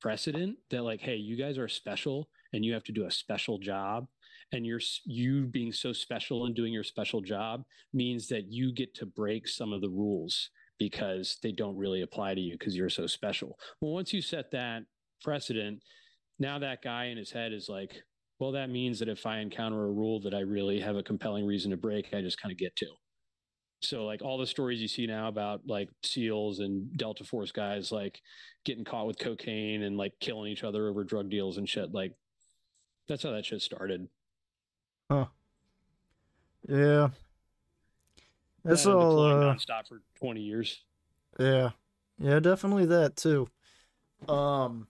precedent that like, hey, you guys are special and you have to do a special job and you're you being so special and doing your special job means that you get to break some of the rules because they don't really apply to you because you're so special. Well, once you set that precedent, now that guy in his head is like, well, that means that if I encounter a rule that I really have a compelling reason to break, I just kind of get to. So, like all the stories you see now about like SEALs and Delta Force guys like getting caught with cocaine and like killing each other over drug deals and shit, like that's how that shit started. Huh. Yeah. That's That and all. Uh, nonstop for 20 years. yeah. Yeah, definitely that too. Um.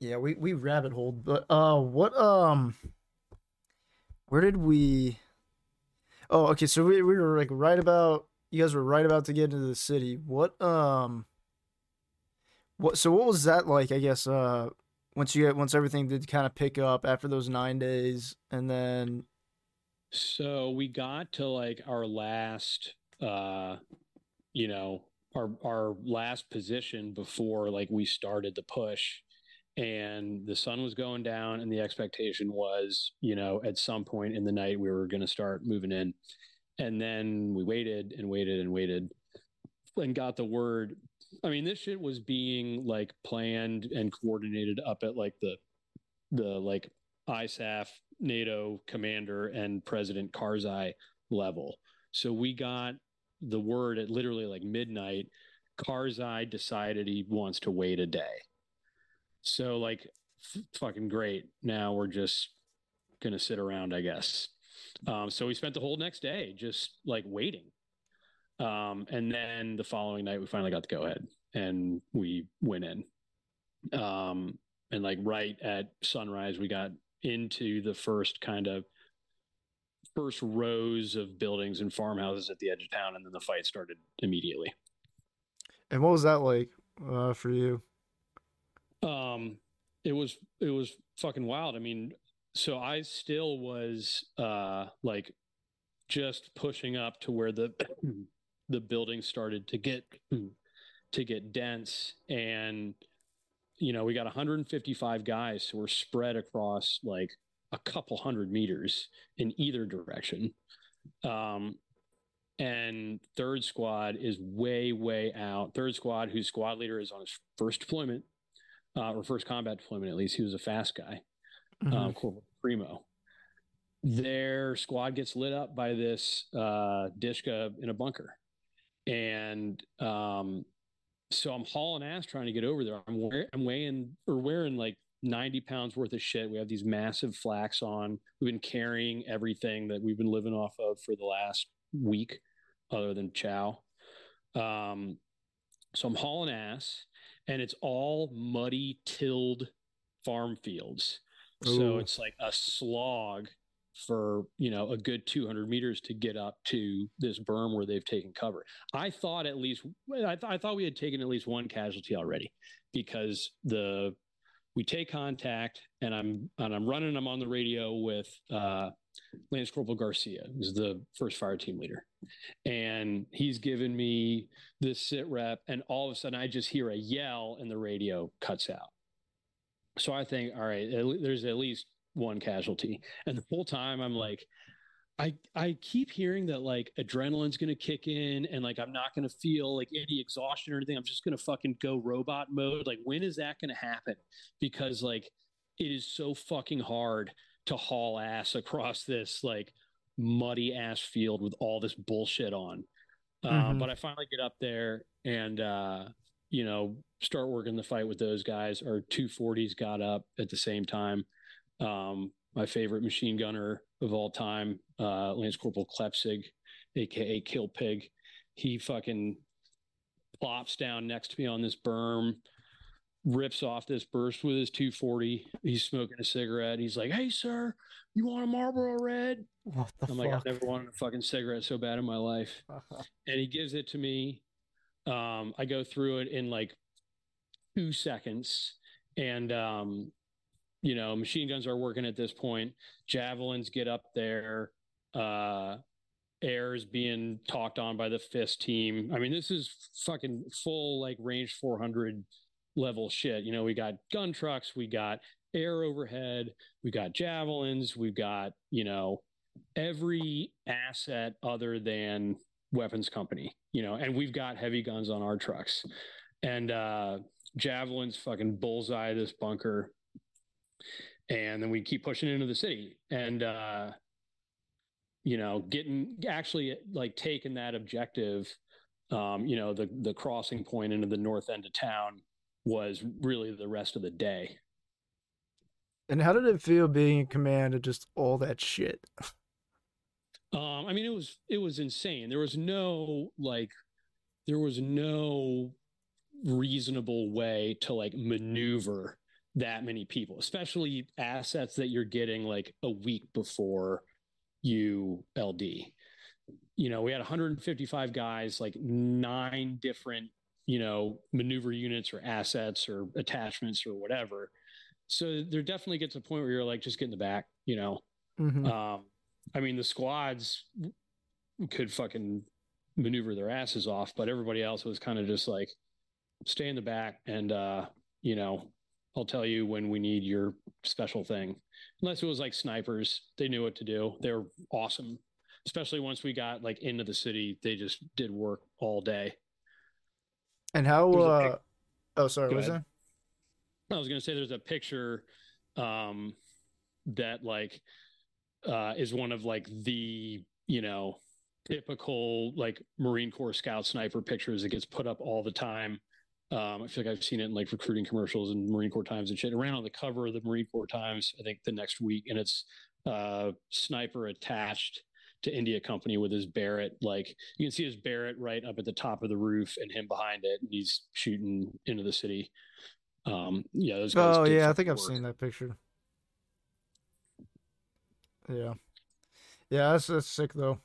Yeah, we we rabbit holed, but uh, what um, where did we? Oh, okay. So we we were like right about you guys were right about to get into the city. What um. What so what was that like? I guess uh, once you get once everything did kind of pick up after those nine days, and then So we got to like our last uh you know, our our last position before like we started the push and the sun was going down and the expectation was, you know, at some point in the night we were going to start moving in. And then we waited and waited and waited and got the word. I mean, this shit was being like planned and coordinated up at like the the like ISAF NATO commander and President Karzai level. So we got the word at literally like midnight. Karzai decided he wants to wait a day. So like f- fucking great. Now we're just gonna sit around, I guess. Um, so we spent the whole next day just like waiting. Um, and then the following night we finally got the go ahead and we went in. Um, and like right at sunrise we got into the first kind of first rows of buildings and farmhouses at the edge of town and then the fight started immediately and what was that like uh for you? Um it was it was fucking wild. I mean so i still was uh like just pushing up to where the the building started to get to get dense. And you know we got 155 guys so we're spread across like a couple hundred meters in either direction. Um and third squad is way way out. Third squad whose squad leader is on his first deployment uh, or first combat deployment at least he was a FAST guy Mhm. um, Corporal Primo. Their squad gets lit up by this uh, Dishka in a bunker, and um, so I'm hauling ass trying to get over there. I'm wearing, I'm weighing or wearing like 90 pounds worth of shit. We have these massive flaks on. We've been carrying everything that we've been living off of for the last week, other than chow. Um, so I'm hauling ass, and it's all muddy, tilled farm fields. Ooh. So it's like a slog for you know a good 200 meters to get up to this berm where they've taken cover. I thought at least I, th- I thought we had taken at least one casualty already because the we take contact and I'm and I'm running them on the radio with uh, Lance Corporal Garcia, who's the first fire team leader, and he's given me this sit rep, and all of a sudden I just hear a yell and the radio cuts out. So I think, all right, there's at least one casualty. And the whole time I'm like, I I keep hearing that like adrenaline's gonna kick in and like I'm not gonna feel like any exhaustion or anything. I'm just gonna fucking go robot mode. Like when is that gonna happen? Because like it is so fucking hard to haul ass across this like muddy ass field with all this bullshit on. Uh, mm-hmm. but I finally get up there and uh, you know start working the fight with those guys. Our 240s got up at the same time. Um, my favorite machine gunner of all time, uh, Lance Corporal Klepsig, aka Kill Pig. He fucking plops down next to me on this berm, rips off this burst with his 240. He's smoking a cigarette. He's like, "Hey, sir, you want a Marlboro Red?" What the I'm fuck? like, I've never wanted a fucking cigarette so bad in my life. and he gives it to me. Um, I go through it in like two seconds, and um, you know, machine guns are working at this point. Javelins get up there. Uh, air is being talked on by the FIST team. I mean, this is fucking full like range 400 level shit. You know, we got gun trucks, we got air overhead, we got javelins, we've got, you know, every asset other than weapons company, you know, and we've got heavy guns on our trucks. And uh javelins fucking bullseye this bunker and then we keep pushing into the city and uh you know getting actually like taking that objective um you know the the crossing point into the north end of town was really the rest of the day. And how did it feel being in command of just all that shit? Um i mean it was it was insane. There was no like there was no reasonable way to like maneuver that many people, especially assets that you're getting like a week before you LD. You know, we had 155 guys, like nine different, you know, maneuver units or assets or attachments or whatever. So there definitely gets a point where you're like, just get in the back, you know. Mm-hmm. Um, I mean, the squads could fucking maneuver their asses off, but everybody else was kind of just like, stay in the back and, uh, you know, I'll tell you when we need your special thing. Unless it was like snipers, they knew what to do. They were awesome. Especially once we got like into the city, they just did work all day. And how uh oh sorry, what was that? I was gonna say there's a picture um that like uh is one of like the, you know, typical like Marine Corps scout sniper pictures that gets put up all the time um, I feel like I've seen it in like recruiting commercials and Marine Corps Times and shit. It ran on the cover of the Marine Corps Times, I think the next week, and it's uh, sniper attached to India Company with his Barrett. Like you can see his Barrett right up at the top of the roof and him behind it, and he's shooting into the city. Um, yeah. Those guys oh yeah, I think work. I've seen that picture. Yeah, yeah, that's that's sick though.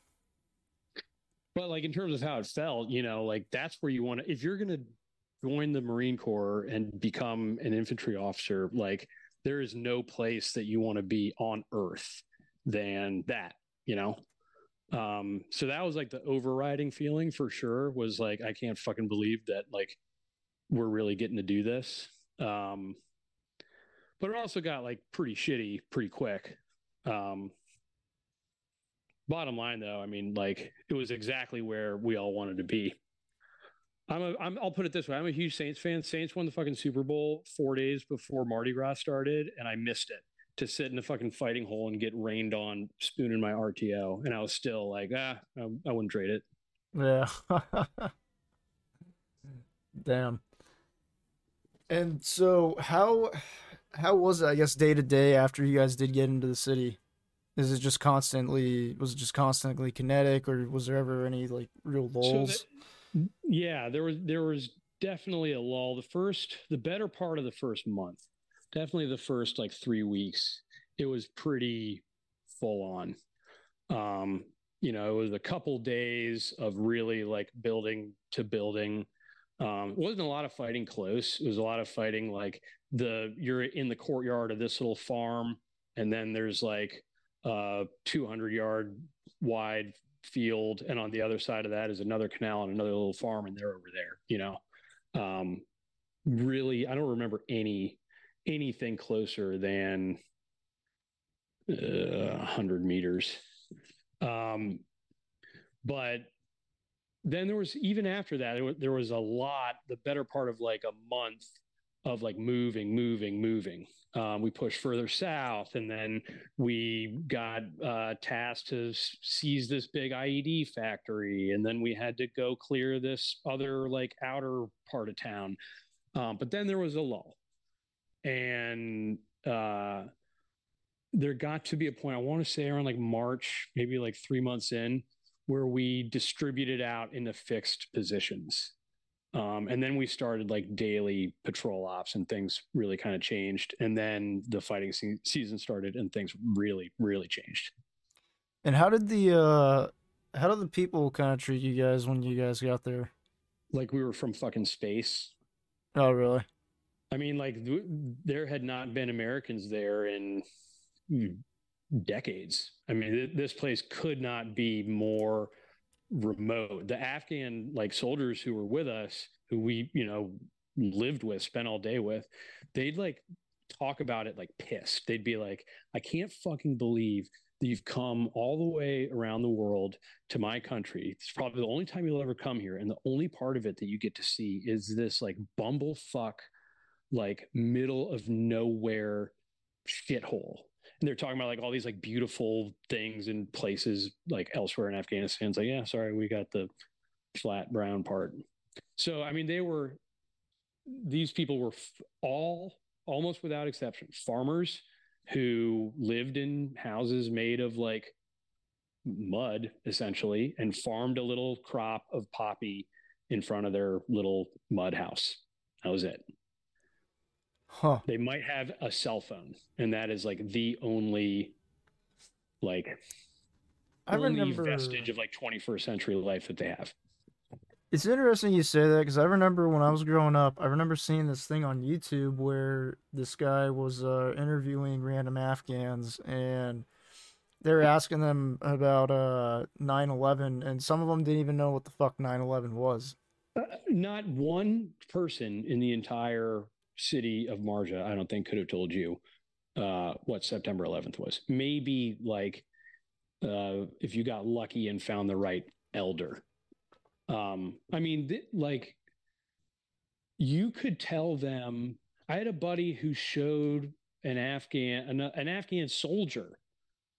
But like in terms of how it felt, you know, like that's where you want to. If you're gonna join the Marine Corps and become an infantry officer, like there is no place that you want to be on earth than that, you know? Um, so that was like the overriding feeling for sure was like, I can't fucking believe that like we're really getting to do this. Um, but it also got like pretty shitty pretty quick. Um, bottom line though, I mean, like it was exactly where we all wanted to be. I'm a, I'm, I'll put it this way. I'm a huge Saints fan. Saints won the fucking Super Bowl four days before Mardi Gras started, and I missed it to sit in a fucking fighting hole and get rained on spooning my RTO. And I was still like, ah, I, I wouldn't trade it. Yeah. Damn. And so how how was it, I guess, day to day after you guys did get into the city? Is it just constantly was it just constantly kinetic or was there ever any like real lulls? So that, yeah, there was there was definitely a lull. The first the better part of the first month. Definitely the first like three weeks. It was pretty full on. Um, you know, it was a couple days of really like building to building. Um, it wasn't a lot of fighting close. It was a lot of fighting like the you're in the courtyard of this little farm, and then there's like a 200 yard wide field, and on the other side of that is another canal and another little farm, and they're over there. You know, um, really, I don't remember any anything closer than uh, 100 meters um, but then there was even after that, there was a lot, the better part of like a month of like moving, moving, moving. Um, we pushed further south, and then we got uh, tasked to seize this big IED factory, and then we had to go clear this other like outer part of town. Um, but then there was a lull, and uh, there got to be a point, I want to say around like March, maybe like three months in, where we distributed out into fixed positions. Um, and then we started like daily patrol ops and things really kind of changed. And then the fighting se- season started and things really, really changed. And how did the, uh, how did the people kind of treat you guys when you guys got there? Like we were from fucking space. Oh, really? I mean, like th- there had not been Americans there in hmm, decades. I mean, th- this place could not be more remote. The Afghan like soldiers who were with us, who we, you know, lived with, spent all day with, they'd like talk about it like pissed. They'd be like, I can't fucking believe you've come all the way around the world to my country. It's probably the only time you'll ever come here. And the only part of it that you get to see is this like bumblefuck, like middle of nowhere shithole and they're talking about like all these like beautiful things and places like elsewhere in Afghanistan. It's like, yeah, sorry, we got the flat brown part. So, I mean, they were, these people were f- all almost without exception farmers who lived in houses made of like mud essentially and farmed a little crop of poppy in front of their little mud house. That was it. Huh. They might have a cell phone, and that is like the only like I only remember vestige of like 21st century life that they have. It's interesting you say that because I remember when I was growing up, I remember seeing this thing on YouTube where this guy was uh, interviewing random Afghans and they were asking them about uh 9/11 and some of them didn't even know what the fuck 9/11 was. Uh, not one person in the entire city of Marja, I don't think could have told you uh, what September 11th was. Maybe like uh, if you got lucky and found the right elder. Um, I mean, th- like you could tell them. I had a buddy who showed an Afghan, an, an Afghan soldier,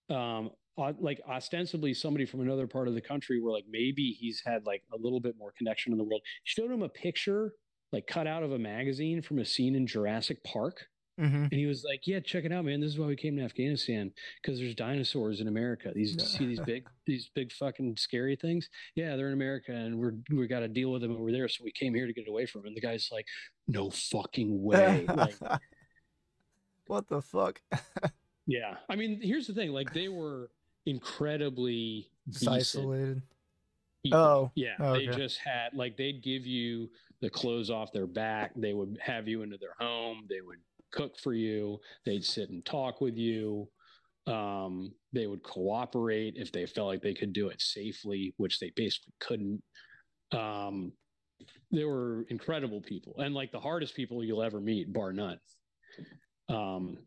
um, like ostensibly somebody from another part of the country, where like maybe he's had like a little bit more connection in the world. Showed him a picture like cut out of a magazine from a scene in Jurassic Park. Mm-hmm. And he was like, "Yeah, check it out, man. This is why we came to Afghanistan because there's dinosaurs in America. These see these big, these big fucking scary things. Yeah, they're in America, and we're we got to deal with them over there. So we came here to get away from them." And the guy's like, "No fucking way!" like, what the fuck? yeah, I mean, here's the thing: like they were incredibly isolated. People. Oh, yeah, oh, they just had like they'd give you the clothes off their back. They would have you into their home. They would cook for you. They'd sit and talk with you. Um, they would cooperate if they felt like they could do it safely, which they basically couldn't. Um, they were incredible people and like the hardest people you'll ever meet, bar none. Um,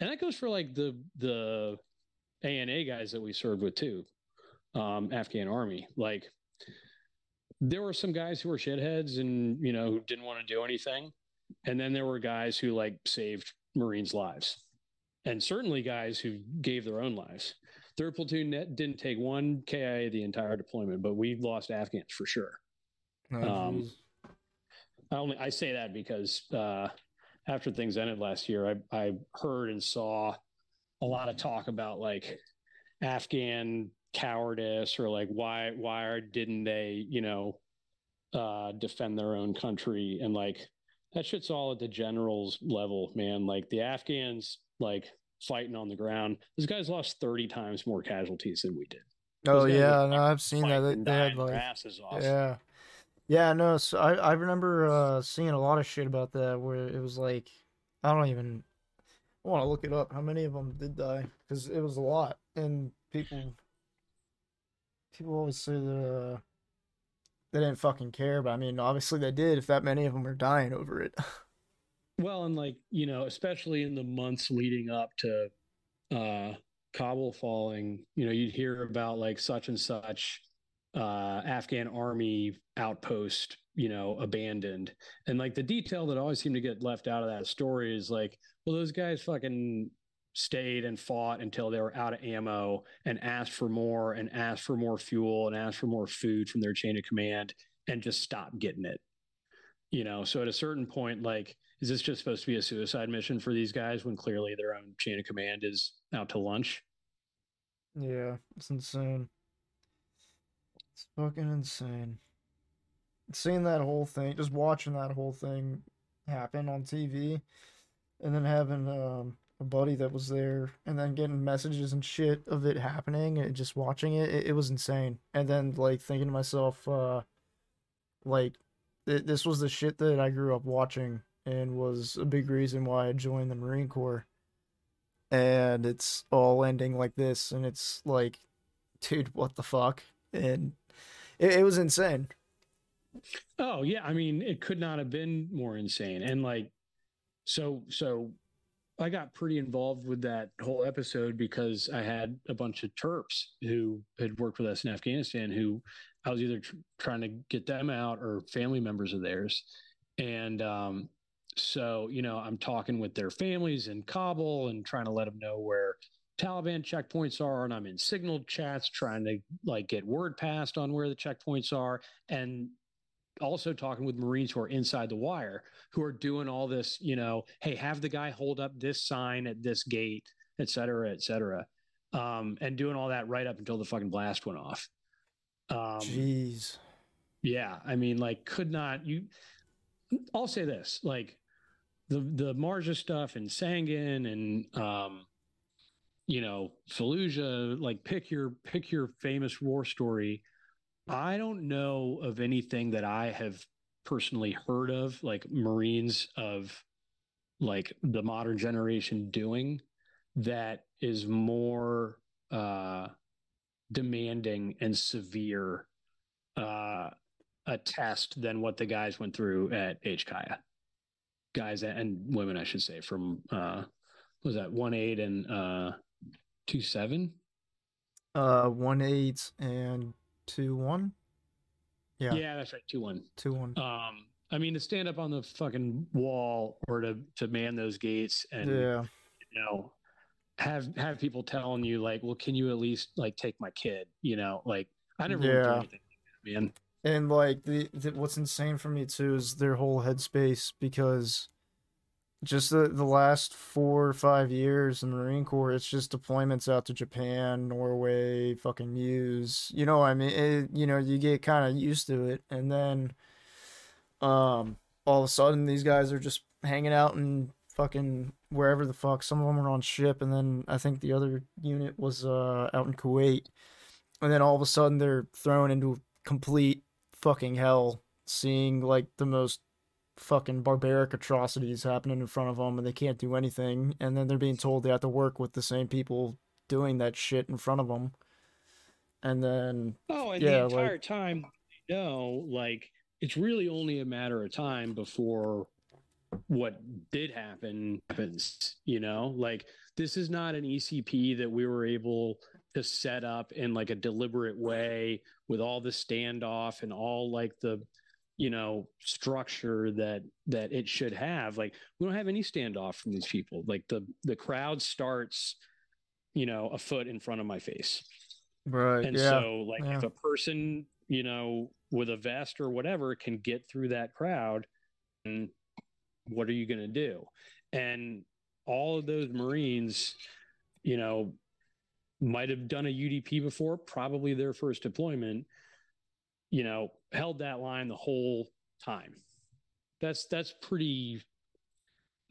and that goes for like the the ANA guys that we served with too, um, Afghan army. Like there were some guys who were shitheads and you know who didn't want to do anything. And then there were guys who like saved marines lives. And certainly guys who gave their own lives. Third platoon net didn't take one kia the entire deployment but we lost afghans for sure. Oh, Um. I only I say that because uh, after things ended last year, I I heard and saw a lot of talk about like Afghan cowardice or like why why didn't they you know uh, defend their own country and like that shit's all at the generals level, man. Like the Afghans like fighting on the ground. Those guys lost thirty times more casualties than we did. Oh yeah, no, I've seen that. They, they had like asses off. yeah, yeah. No, so I I remember uh seeing a lot of shit about that where it was like I don't even I want to look it up. How many of them did die? Because it was a lot, and people people always say that uh, they didn't fucking care, but I mean, obviously they did. If that many of them are dying over it. Well, and like, you know, especially in the months leading up to uh Kabul falling, you know, you'd hear about like such and such uh Afghan army outpost, you know, abandoned. And like the detail that always seemed to get left out of that story is like, well, those guys fucking stayed and fought until they were out of ammo and asked for more and asked for more fuel and asked for more food from their chain of command and just stopped getting it. You know, so at a certain point, like, is this just supposed to be a suicide mission for these guys when clearly their own chain of command is out to lunch? yeah, it's insane. It's fucking insane. Seeing that whole thing, just watching that whole thing happen on TV, and then having um, a buddy that was there, and then getting messages and shit of it happening, and just watching it, it, it was insane. And then like thinking to myself, uh, like th- this was the shit that I grew up watching, and was a big reason why I joined the Marine Corps. And it's all ending like this, and it's like, dude, what the fuck? And it, it was insane. Oh yeah, I mean, it could not have been more insane. And like, so so, I got pretty involved with that whole episode because I had a bunch of Terps who had worked with us in Afghanistan who I was either tr- trying to get them out or family members of theirs, and um, so you know, I'm talking with their families in Kabul and trying to let them know where Taliban checkpoints are, and I'm in signal chats trying to like get word passed on where the checkpoints are, and also talking with Marines who are inside the wire who are doing all this, you know, hey, have the guy hold up this sign at this gate, et cetera, et cetera. Um, and doing all that right up until the fucking blast went off. Um, Jeez. yeah, I mean, like, could not you? I'll say this: like, the the Marja stuff and Sangin and um, you know, Fallujah. Like, pick your pick your famous war story. I don't know of anything that I have personally heard of, like Marines of like the modern generation doing that is more uh, demanding and severe uh, a test than what the guys went through at HKIA. Guys and women, I should say, from uh, was that one eight and uh, two seven? Uh, one eight and two one. Yeah, Yeah, that's right, two one. two one. Um, I mean, to stand up on the fucking wall or to to man those gates and yeah, you know have have people telling you like, well, can you at least like take my kid? You know, like I never Yeah. anything, like that, man. and like the, the what's insane for me too is their whole headspace because just the the last four or five years in the Marine Corps, it's just deployments out to Japan, Norway, fucking use. You know, I mean, it, you know, you get kind of used to it, and then, um, all of a sudden these guys are just hanging out in fucking wherever the fuck. Some of them are on ship, and then I think the other unit was uh out in Kuwait, and then all of a sudden they're thrown into complete fucking hell, seeing like the most fucking barbaric atrocities happening in front of them and they can't do anything and then they're being told they have to work with the same people doing that shit in front of them and then Oh, and Yeah, the like- entire time, you know, like it's really only a matter of time before what did happen happens. You know, like this is not an ECP that we were able to set up in like a deliberate way with all the standoff and all like the you know structure that that it should have like we don't have any standoff from these people. Like the the crowd starts you know a foot in front of my face. Right and yeah so, like, if a person, you know, with a vest or whatever can get through that crowd, and what are you going to do? And all of those Marines, you know, might have done a UDP before, probably their first deployment, you know, held that line the whole time. That's that's pretty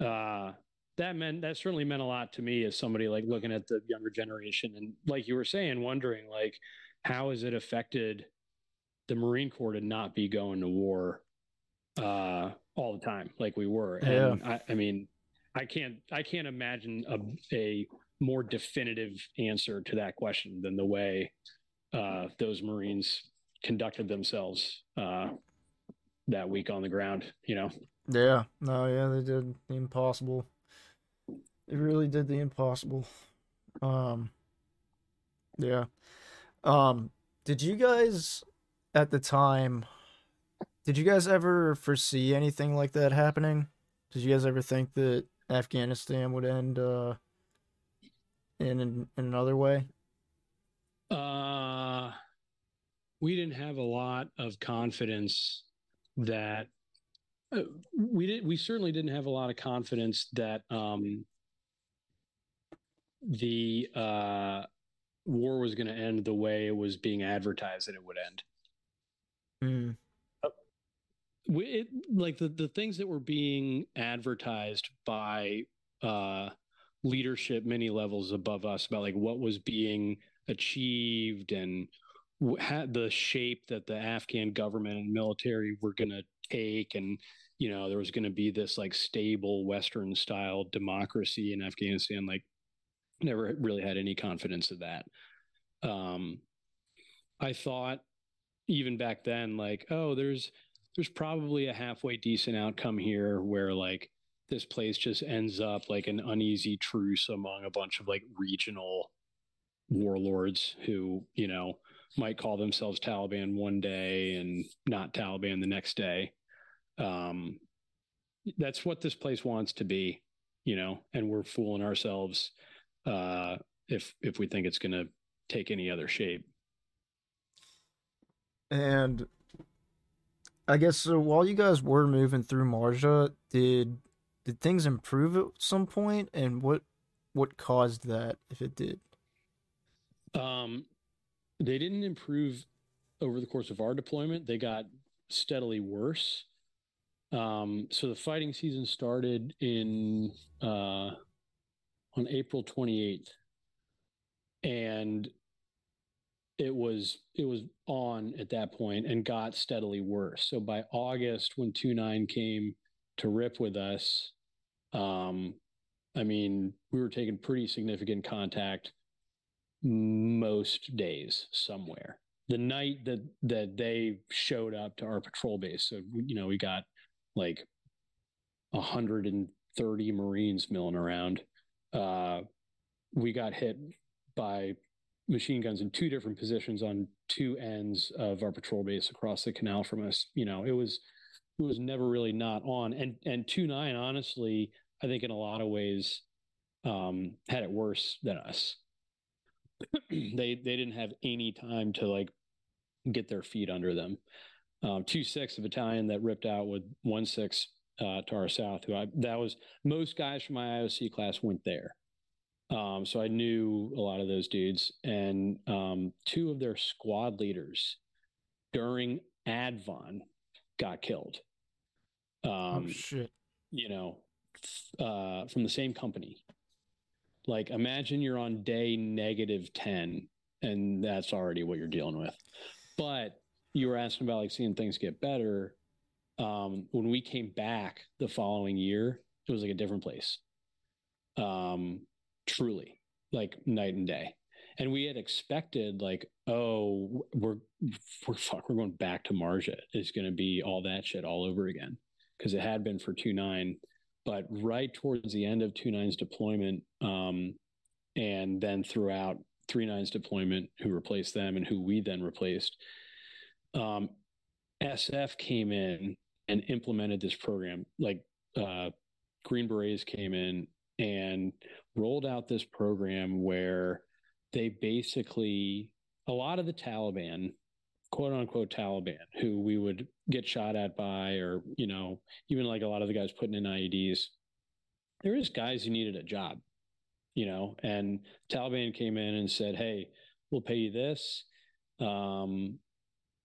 uh that meant that certainly meant a lot to me as somebody like looking at the younger generation and like you were saying wondering like how has it affected the marine corps to not be going to war uh all the time like we were and yeah. I, I mean i can't i can't imagine a, a more definitive answer to that question than the way uh those marines conducted themselves uh that week on the ground you know yeah no yeah they did the impossible they really did the impossible. Um, yeah. Um, did you guys at the time? Did you guys ever foresee anything like that happening? Did you guys ever think that Afghanistan would end uh, in, in in another way? Uh, we didn't have a lot of confidence that uh, we did. We certainly didn't have a lot of confidence that um, the uh, war was going to end the way it was being advertised that it would end. Mm. We, it, like the, the things that were being advertised by uh, leadership many levels above us about like what was being achieved and had the shape that the Afghan government and military were going to take and you know there was going to be this like stable western style democracy in Afghanistan like never really had any confidence of that. Um, I thought even back then, like, oh, there's there's probably a halfway decent outcome here where like this place just ends up like an uneasy truce among a bunch of like regional warlords who, you know, might call themselves Taliban one day and not Taliban the next day. Um, that's what this place wants to be, you know, and we're fooling ourselves uh, if if we think it's going to take any other shape. And I guess so. While you guys were moving through Marja, did did things improve at some point, and what what caused that, if it did? Um, they didn't improve over the course of our deployment. They got steadily worse. Um, so the fighting season started in uh, on April 28th. And it was it was on at that point and got steadily worse. So by August, when two nine came to rip with us, um, I mean, we were taking pretty significant contact most days somewhere. The night that that they showed up to our patrol base, so you know, we got like 130 Marines milling around uh, we got hit by machine guns in two different positions on two ends of our patrol base across the canal from us. You know, it was it was never really not on. And and two nine, honestly, I think in a lot of ways um, had it worse than us. they they didn't have any time to like get their feet under them. Um, two six, a battalion that ripped out with one six uh, to our south. Who I that was most guys from my IOC class went there, um, so I knew a lot of those dudes, and um, two of their squad leaders during Advon got killed. Oh, um, oh shit! You know, uh, from the same company. Like, imagine you're on day negative ten, and that's already what you're dealing with. But you were asking about like seeing things get better um, when we came back the following year, it was like a different place. Um, truly, like night and day. And we had expected, like, oh, we're we're fuck, we're going back to Marja. It's going to be all that shit all over again because it had been for two nine. But right towards the end of two deployment, um, and then throughout three deployment, who replaced them and who we then replaced, um, SF came in and implemented this program. Like uh, Green Berets came in and rolled out this program where they basically a lot of the Taliban quote unquote Taliban who we would get shot at by, or, you know, even like a lot of the guys putting in IEDs. There is guys who needed a job, you know, and Taliban came in and said, Hey, we'll pay you this. Um,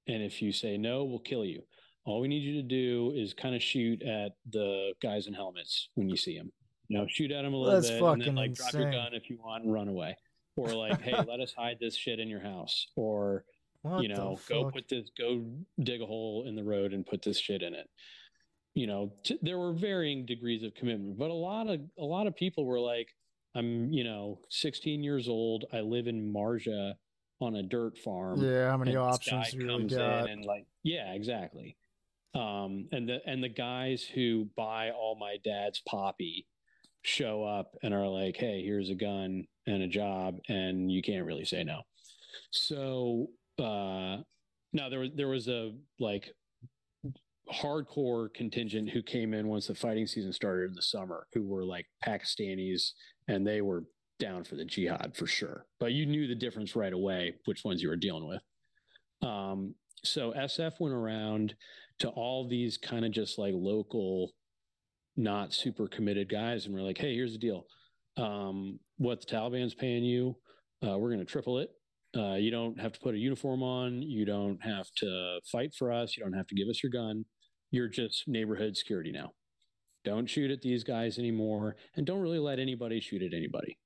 and if you say no, we'll kill you. All we need you to do is kind of shoot at the guys in helmets when you see them. You know, shoot at them a little That's bit, and then like drop your gun if you want and run away. Or like, hey, let us hide this shit in your house. Or What you know, go put this, go dig a hole in the road and put this shit in it. You know, t- there were varying degrees of commitment, but a lot of a lot of people were like, I'm, you know, 16 years old. I live in Marja on a dirt farm. Yeah, how many options guy really comes got? in and like, yeah, exactly. Um, and the and the guys who buy all my dad's poppy show up and are like, "Hey, here's a gun and a job, and you can't really say no." So uh, now there was there was a like hardcore contingent who came in once the fighting season started in the summer, who were like Pakistanis, and they were down for the jihad for sure. But you knew the difference right away, which ones you were dealing with. Um, so SF went around to all these kind of just like local, not super committed guys, and we're like, "Hey, here's the deal. Um, what the Taliban's paying you, uh, we're going to triple it. Uh, you don't have to put a uniform on. You don't have to fight for us. You don't have to give us your gun. You're just neighborhood security now. Don't shoot at these guys anymore, and don't really let anybody shoot at anybody."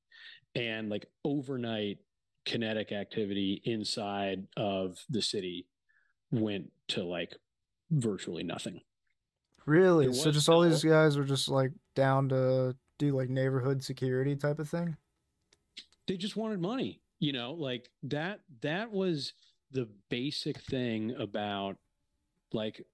And like overnight kinetic activity inside of the city went to like virtually nothing. Really? So just all these guys were just like down to do like neighborhood security type of thing? They just wanted money, you know, like that that was the basic thing about like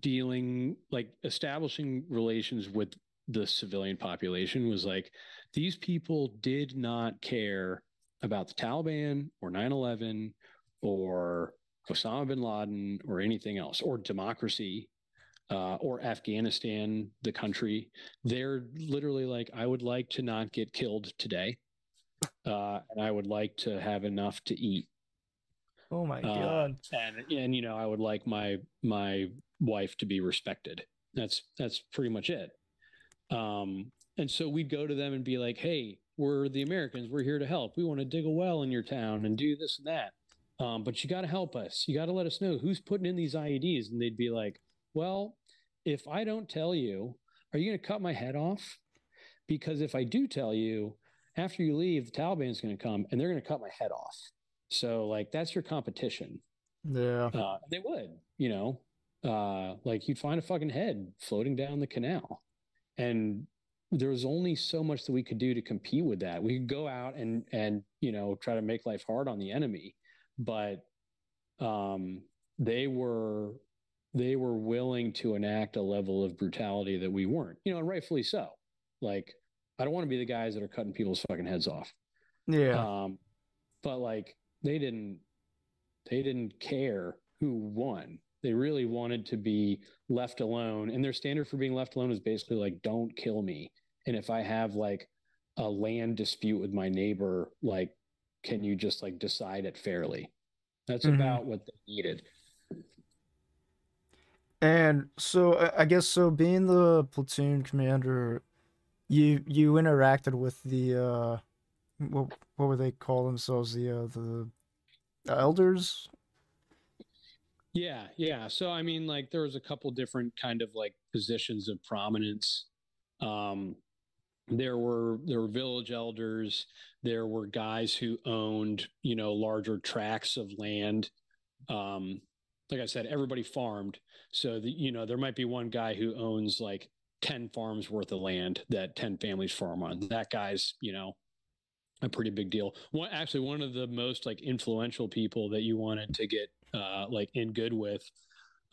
dealing like establishing relations with the civilian population was like these people did not care about the Taliban or 9/11 or Osama bin Laden or anything else or democracy uh, or Afghanistan, the country. They're literally like, I would like to not get killed today, uh, and I would like to have enough to eat, Oh my Uh, god. and and you know, I would like my my wife to be respected. That's that's pretty much it. Um, and so we'd go to them and be like, "Hey, we're the Americans. We're here to help. We want to dig a well in your town and do this and that. Um, but you got to help us. You got to let us know who's putting in these IEDs." And they'd be like, "Well, if I don't tell you, are you going to cut my head off? Because if I do tell you, after you leave, the Taliban's going to come and they're going to cut my head off. So, like, that's your competition." Yeah. Uh, they would, you know, uh, like you'd find a fucking head floating down the canal, and there was only so much that we could do to compete with that. We could go out and and you know try to make life hard on the enemy, but um, they were they were willing to enact a level of brutality that we weren't, you know, and rightfully so. Like, I don't want to be the guys that are cutting people's fucking heads off. Yeah. Um, but like they didn't they didn't care who won. They really wanted to be left alone. And their standard for being left alone is basically like, don't kill me. And if I have like a land dispute with my neighbor, like, can you just like decide it fairly? That's Mhm. about what they needed. And so I guess so being the platoon commander, you you interacted with the uh what what would they call themselves? The uh the elders? Yeah, yeah. So I mean, like there was a couple different kind of like positions of prominence. Um, there were there were village elders. There were guys who owned you know larger tracts of land. Um, like I said, everybody farmed. So the, you know there might be one guy who owns like ten farms worth of land that ten families farm on. That guy's you know a pretty big deal. One actually one of the most like influential people that you wanted to get uh, like in good with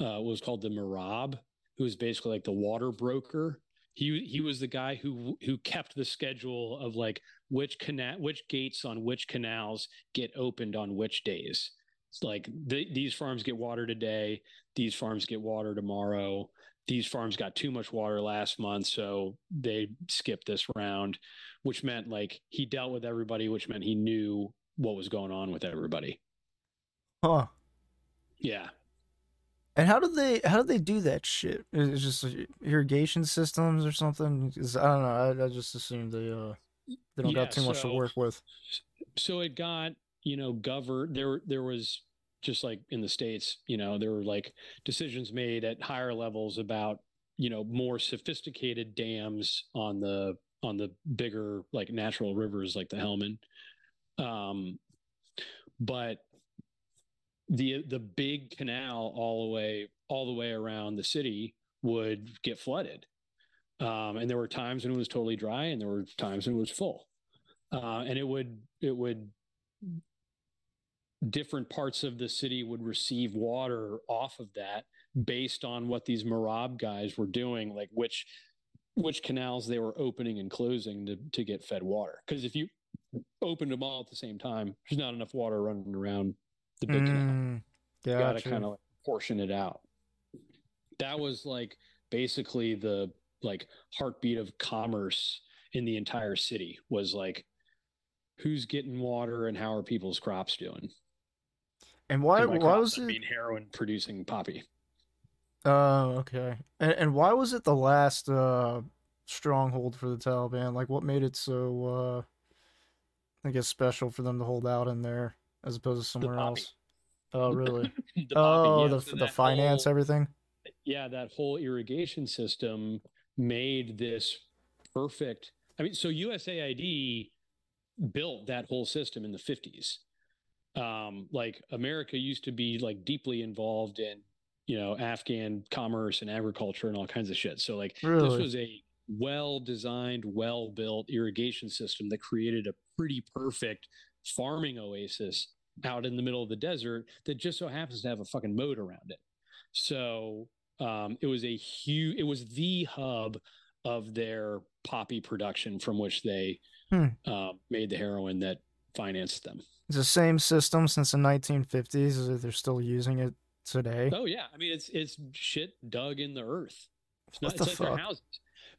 uh, was called the Mirab, who was basically like the water broker. He he was the guy who who kept the schedule of like which canal which gates on which canals get opened on which days. It's like th- these farms get water today, these farms get water tomorrow. These farms got too much water last month, so they skipped this round, which meant like he dealt with everybody, which meant he knew what was going on with everybody. Huh. Yeah. And how did they how did they do that shit? It's just like irrigation systems or something. 'Cause I don't know. I, I just assumed they uh they don't Yeah, got too much to work with. so it got you know governed there there was just like in the states you know there were like decisions made at higher levels about you know more sophisticated dams on the on the bigger like natural rivers like the Helmand. Um but the the big canal all the way all the way around the city would get flooded. Um, and there were times when it was totally dry and there were times when it was full. Uh, and it would it would different parts of the city would receive water off of that based on what these Mirab guys were doing, like which which canals they were opening and closing to to get fed water. Because if you opened them all at the same time, there's not enough water running around the big canal. Mm, You got to kind of like portion it out. That was like basically the like heartbeat of commerce in the entire city was like who's getting water and how are people's crops doing? And why why was I it? mean heroin producing poppy. Oh, okay. And, and why was it the last uh stronghold for the Taliban? Like, what made it so uh I guess special for them to hold out in there as opposed to somewhere else? Oh, really? The poppy, oh, yeah, the so the finance, whole- everything. yeah, that whole irrigation system made this perfect. I mean, so USAID built that whole system in the 50s. Um, like America used to be like deeply involved in, you know, Afghan commerce and agriculture and all kinds of shit. So like this was a well designed, well built irrigation system that created a pretty perfect farming oasis out in the middle of the desert that just so happens to have a fucking moat around it. So um, it was a huge, it was the hub of their poppy production from which they Hmm. um, made the heroin that financed them. It's the same system since the 1950s. Is it they're still using it today? Oh yeah, I mean it's it's shit dug in the earth. It's not. What It's the like their fuck? houses.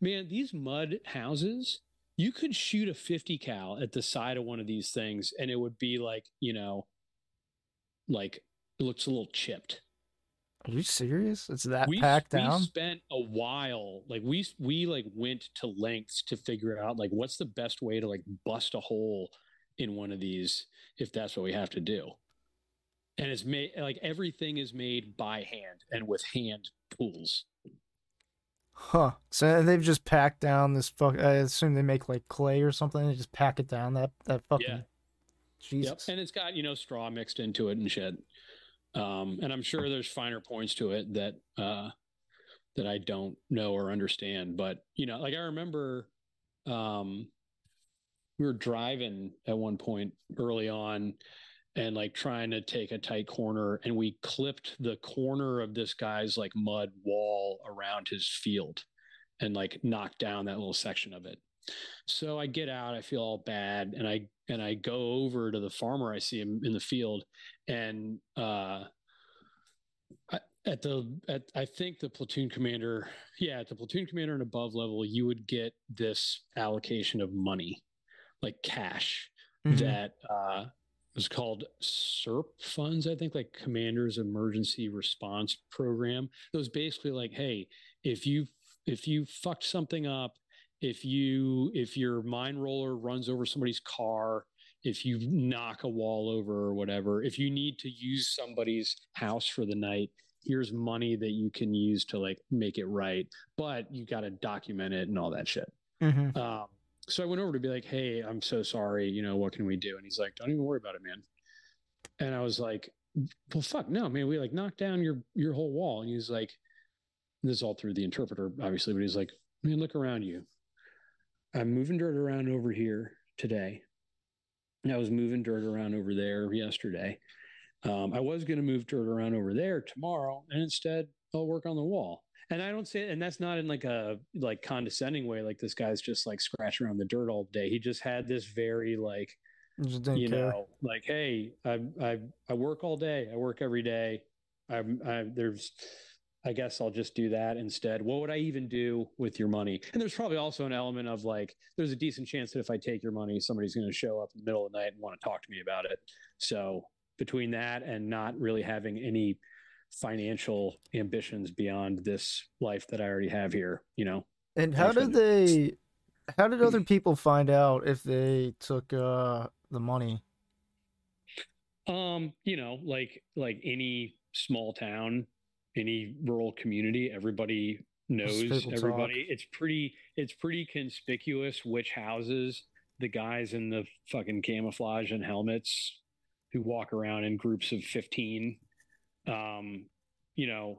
Man, these mud houses. You could shoot a 50 cal at the side of one of these things, and it would be like you know, like it looks a little chipped. Are you serious? It's that we, packed we down? spent a while like we we like went to lengths to figure out like what's the best way to like bust a hole in one of these if that's what we have to do and it's made like everything is made by hand and with hand tools Huh. So they've just packed down this fuck. I assume they make like clay or something. They just pack it down. That that fucking. Yeah. Jesus. and it's got you know straw mixed into it and shit um and i'm sure there's finer points to it that uh that i don't know or understand but you know like i remember um we were driving at one point early on and like trying to take a tight corner and we clipped the corner of this guy's like mud wall around his field and like knocked down that little section of it. So i get out i feel all bad and i and i go over to the farmer i see him in the field and uh at the at i think the platoon commander yeah at the platoon commander and above level you would get this allocation of money like cash Mhm. that uh was called CERP funds, I think, like Commander's Emergency Response Program. It was basically like, hey, if you if you fucked something up, if you if your mine roller runs over somebody's car, if you knock a wall over or whatever, if you need to use somebody's house for the night, here's money that you can use to like make it right. But you got to document it and all that shit. Mhm. Um, so I went over to be like, "Hey, I'm so sorry. You know, what can we do?" And he's like, "Don't even worry about it, man." And I was like, "Well, fuck, no, man. We like knocked down your your whole wall." And he's like, "This is all through the interpreter, obviously." But he's like, "Man, look around you. I'm moving dirt around over here today. And I was moving dirt around over there yesterday. Um, I was going to move dirt around over there tomorrow, and instead, I'll work on the wall." And I don't say, and that's not in like a like condescending way. Like this guy's just like scratching around the dirt all day. He just had this very like you care. know like hey I I I work all day. I work every day. I'm I there's I guess I'll just do that instead. What would I even do with your money? And there's probably also an element of like there's a decent chance that if I take your money, somebody's going to show up in the middle of the night and want to talk to me about it. So between that and not really having any financial ambitions beyond this life that I already have here, you know. And how did they how did other people find out if they took uh the money? Um, you know, like like any small town, any rural community, everybody knows everybody. Talk. It's pretty it's pretty conspicuous which houses the guys in the fucking camouflage and helmets who walk around in groups of 15 um you know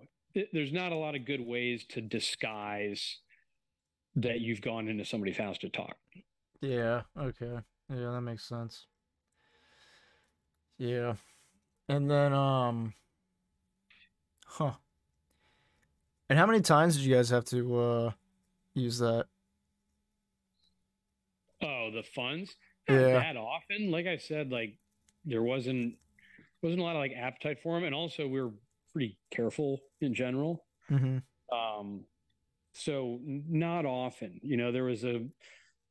there's not a lot of good ways to disguise that you've gone into somebody's house to talk yeah okay yeah that makes sense yeah and then um huh and how many times did you guys have to uh use that Oh, the funds? Not yeah. that often. Like I said, like there wasn't wasn't a lot of like appetite for them, and also we are pretty careful in general. Mm-hmm. Um, so not often. You know, there was a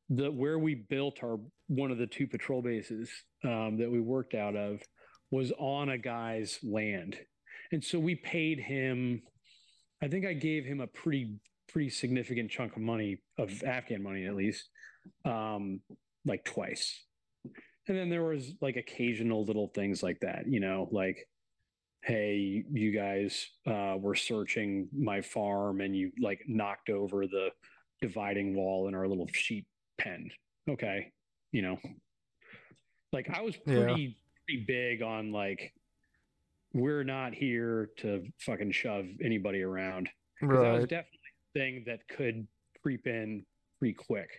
the where we built our one of the two patrol bases um, that we worked out of was on a guy's land, and so we paid him. I think I gave him a pretty pretty significant chunk of money of Afghan money at least um, like twice. And then there was like occasional little things like that, you know, like, hey, you guys uh, were searching my farm and you like knocked over the dividing wall in our little sheep pen. Okay. You know, like I was pretty, yeah. pretty big on like, we're not here to fucking shove anybody around. Right. That was definitely a thing that could creep in pretty quick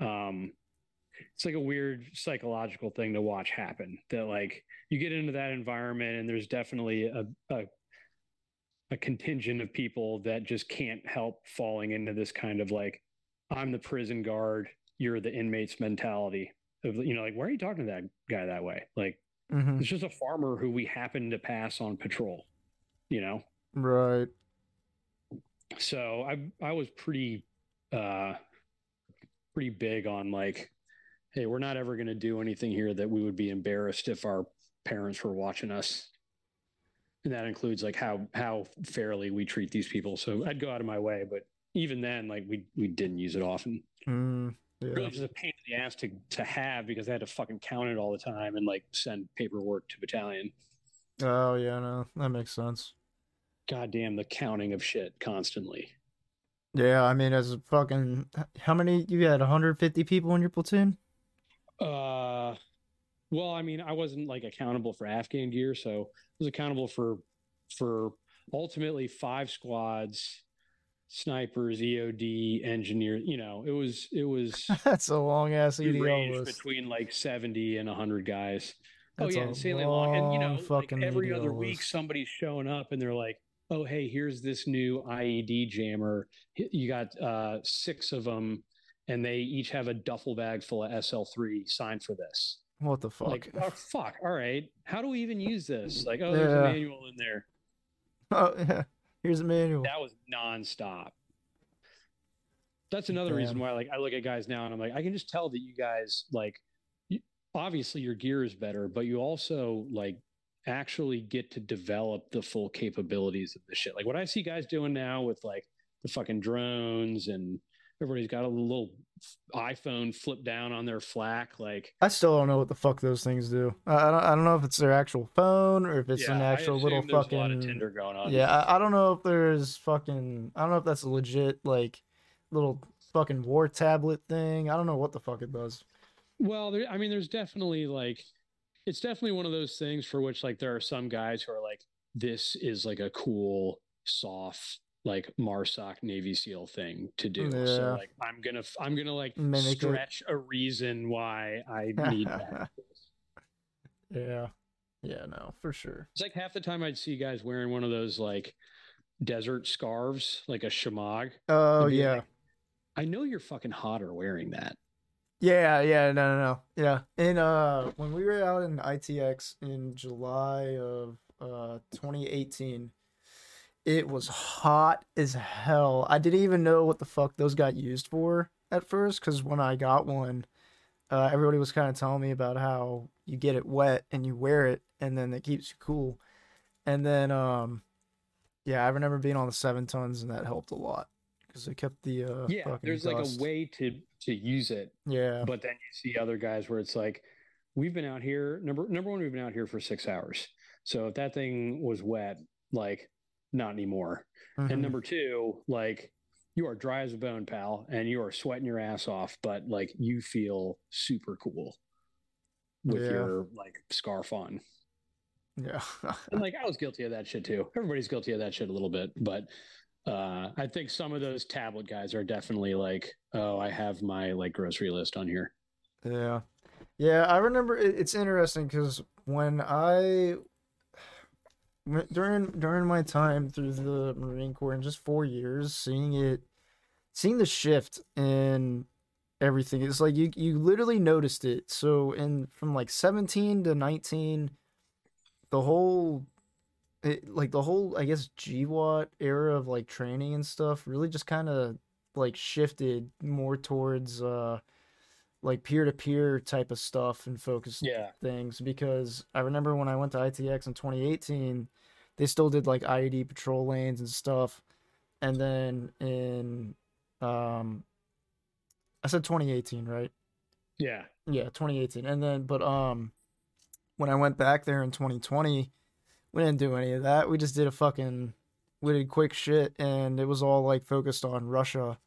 um it's like a weird psychological thing to watch happen that like you get into that environment and there's definitely a, a a contingent of people that just can't help falling into this kind of like i'm the prison guard you're the inmates mentality of you know like why are you talking to that guy that way? Like mm-hmm. it's just a farmer who we happen to pass on patrol you know? Right. So i i was pretty uh pretty big on like, hey, we're not ever going to do anything here that we would be embarrassed if our parents were watching us. And that includes like how how fairly we treat these people. So I'd go out of my way, but even then, like we we didn't use it often. Mm, yeah. Really, just a pain in the ass to to have because I had to fucking count it all the time and like send paperwork to battalion. Oh yeah, no, that makes sense. God damn the counting of shit constantly. Yeah, I mean, as a fucking, how many you had? 150 people in your platoon? Uh, well, I mean, I wasn't like accountable for Afghan gear, so I was accountable for for ultimately five squads, snipers, EOD, engineer. You know, it was it was that's a long ass range list. between like 70 and 100 guys. Oh, that's oh yeah, insanely long, long. And you know, like every other list. week somebody's showing up and they're like, oh hey here's this new ied jammer you got uh, six of them and they each have a duffel bag full of sl3 signed for this. What the fuck? Like oh fuck. All right. How do we even use this? Like oh there's yeah. a manual in there. Oh yeah. Here's a manual. That was nonstop. That's another Damn. reason why like i look at guys now and i'm like i can just tell that you guys like obviously your gear is better but you also like actually get to develop the full capabilities of the shit. Like what I see guys doing now with like the fucking drones and everybody's got a little iPhone flip down on their flak. Like I still don't know what the fuck those things do. I, don't. I don't know if it's their actual phone or if it's yeah, an actual little fucking. A lot of Tinder going on. Yeah, I, I don't know if there's fucking. I don't know if that's a legit like little fucking war tablet thing. I don't know what the fuck it does. Well, there, I mean, there's definitely like it's definitely one of those things for which like there are some guys who are like, this is like a cool, soft, like Marsoc Navy SEAL thing to do. Yeah. So like I'm gonna I'm gonna like Mimic stretch it. a reason why I need that. yeah. Yeah, no, for sure. It's like half the time I'd see guys wearing one of those like desert scarves, like a shemagh. Oh yeah. Like, I know you're fucking hotter wearing that. Yeah, yeah, no, no, no. Yeah. And uh when we were out in ITX in July of uh 2018, it was hot as hell. I didn't even know what the fuck those got used for at first cuz when I got one, uh everybody was kind of telling me about how you get it wet and you wear it and then it keeps you cool. And then um, yeah, I remember being on the seven tons, and that helped a lot because it kept the uh yeah. There's like a way to to use it, yeah but then you see other guys where it's like, we've been out here. Number number one, we've been out here for six hours. So if that thing was wet, like not anymore. mhm. And number two, like you are dry as a bone, pal, and you are sweating your ass off, but like you feel super cool with Yeah. your like scarf on. yeah And like I was guilty of that shit too. Everybody's guilty of that shit a little bit, but uh I think some of those tablet guys are definitely like, oh, I have my like grocery list on here. Yeah, yeah. I remember it, it's interesting because when I during during my time through the Marine Corps in just four years, seeing it, seeing the shift in everything, it's like you you literally noticed it. So in from like seventeen to nineteen, the whole. It, like the whole, I guess, GWOT era of like training and stuff really just kind of like shifted more towards uh like peer to peer type of stuff and focused Yeah. things because I remember when I went to ITX in 2018, they still did like IED patrol lanes and stuff. And then in um I said 2018, right? Yeah. Yeah, 2018. And then but um when I went back there in 2020, we didn't do any of that. We just did a fucking we did quick shit and it was all like focused on Russia.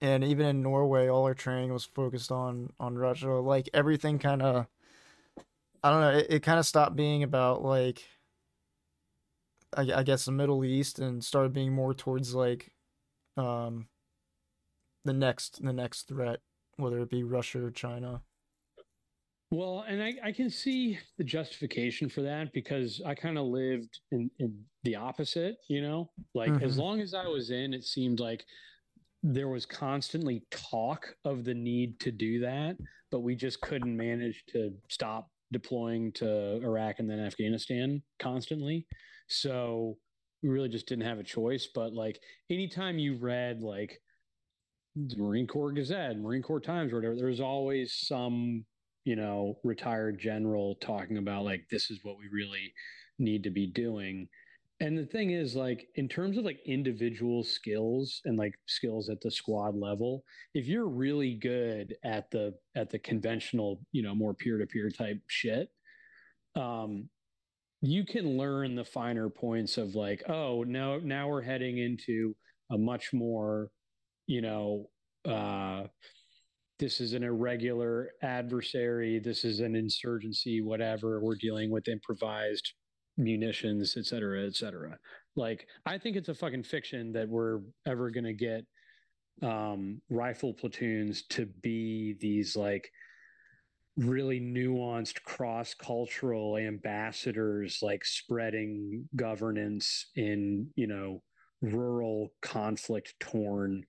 And even in Norway, all our training was focused on on Russia. Like everything kind of I don't know, it, it kind of stopped being about like I, I guess the Middle East and started being more towards like um the next the next threat, whether it be Russia or China. Well, and I, I can see the justification for that because I kind of lived in, in the opposite, you know? Like as Mhm. long as I was in, it seemed like there was constantly talk of the need to do that, but we just couldn't manage to stop deploying to Iraq and then Afghanistan constantly. So we really just didn't have a choice. But like anytime you read like the Marine Corps Gazette, Marine Corps Times, or whatever, there's always some, you know, retired general talking about like this is what we really need to be doing. And the thing is, like, in terms of like individual skills and like skills at the squad level, if you're really good at the at the conventional, you know, more peer to peer type shit, um, you can learn the finer points of like, oh, now now we're heading into a much more, you know, uh, this is an irregular adversary, this is an insurgency, whatever. We're dealing with improvised munitions, et cetera, et cetera. Like, I think it's a fucking fiction that we're ever going to get um, rifle platoons to be these like really nuanced cross cultural ambassadors, like spreading governance in, you know, rural conflict torn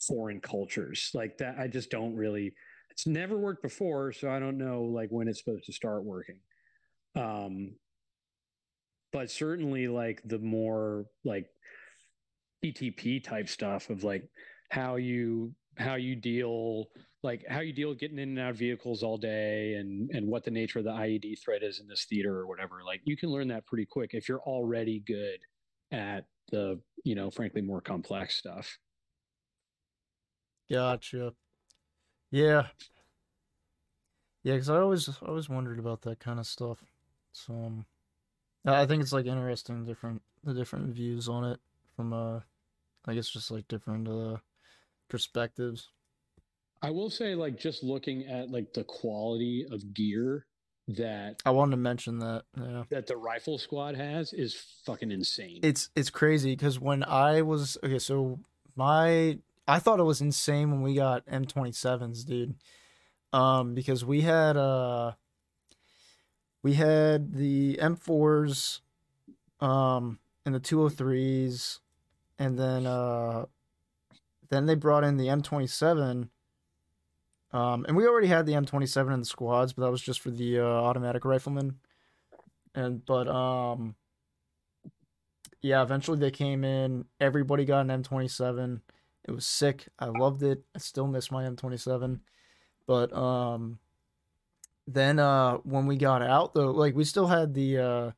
foreign cultures like that. I just don't really, it's never worked before. So I don't know like when it's supposed to start working. Um, but certainly like the more like ETP type stuff of like how you how you deal like how you deal getting in and out of vehicles all day and and what the nature of the IED threat is in this theater or whatever like you can learn that pretty quick if you're already good at the you know frankly more complex stuff Gotcha. Yeah. Yeah, because I always I always wondered about that kind of stuff. So um, I think it's like interesting different the different views on it from uh I guess just like different uh perspectives. I will say like just looking at like the quality of gear that I wanted to mention that. Yeah. that the rifle squad has is fucking insane. It's it's crazy because when I was okay, so my I thought it was insane when we got M27s, dude. Um, because we had uh we had the M4s, um, and the 203s, and then uh then they brought in the M27. Um, and we already had the M27 in the squads, but that was just for the uh, automatic riflemen. And but um yeah, eventually they came in. Everybody got an M27. It was sick. I loved it. I still miss my M27. But um then uh when we got out though, like we still had the uh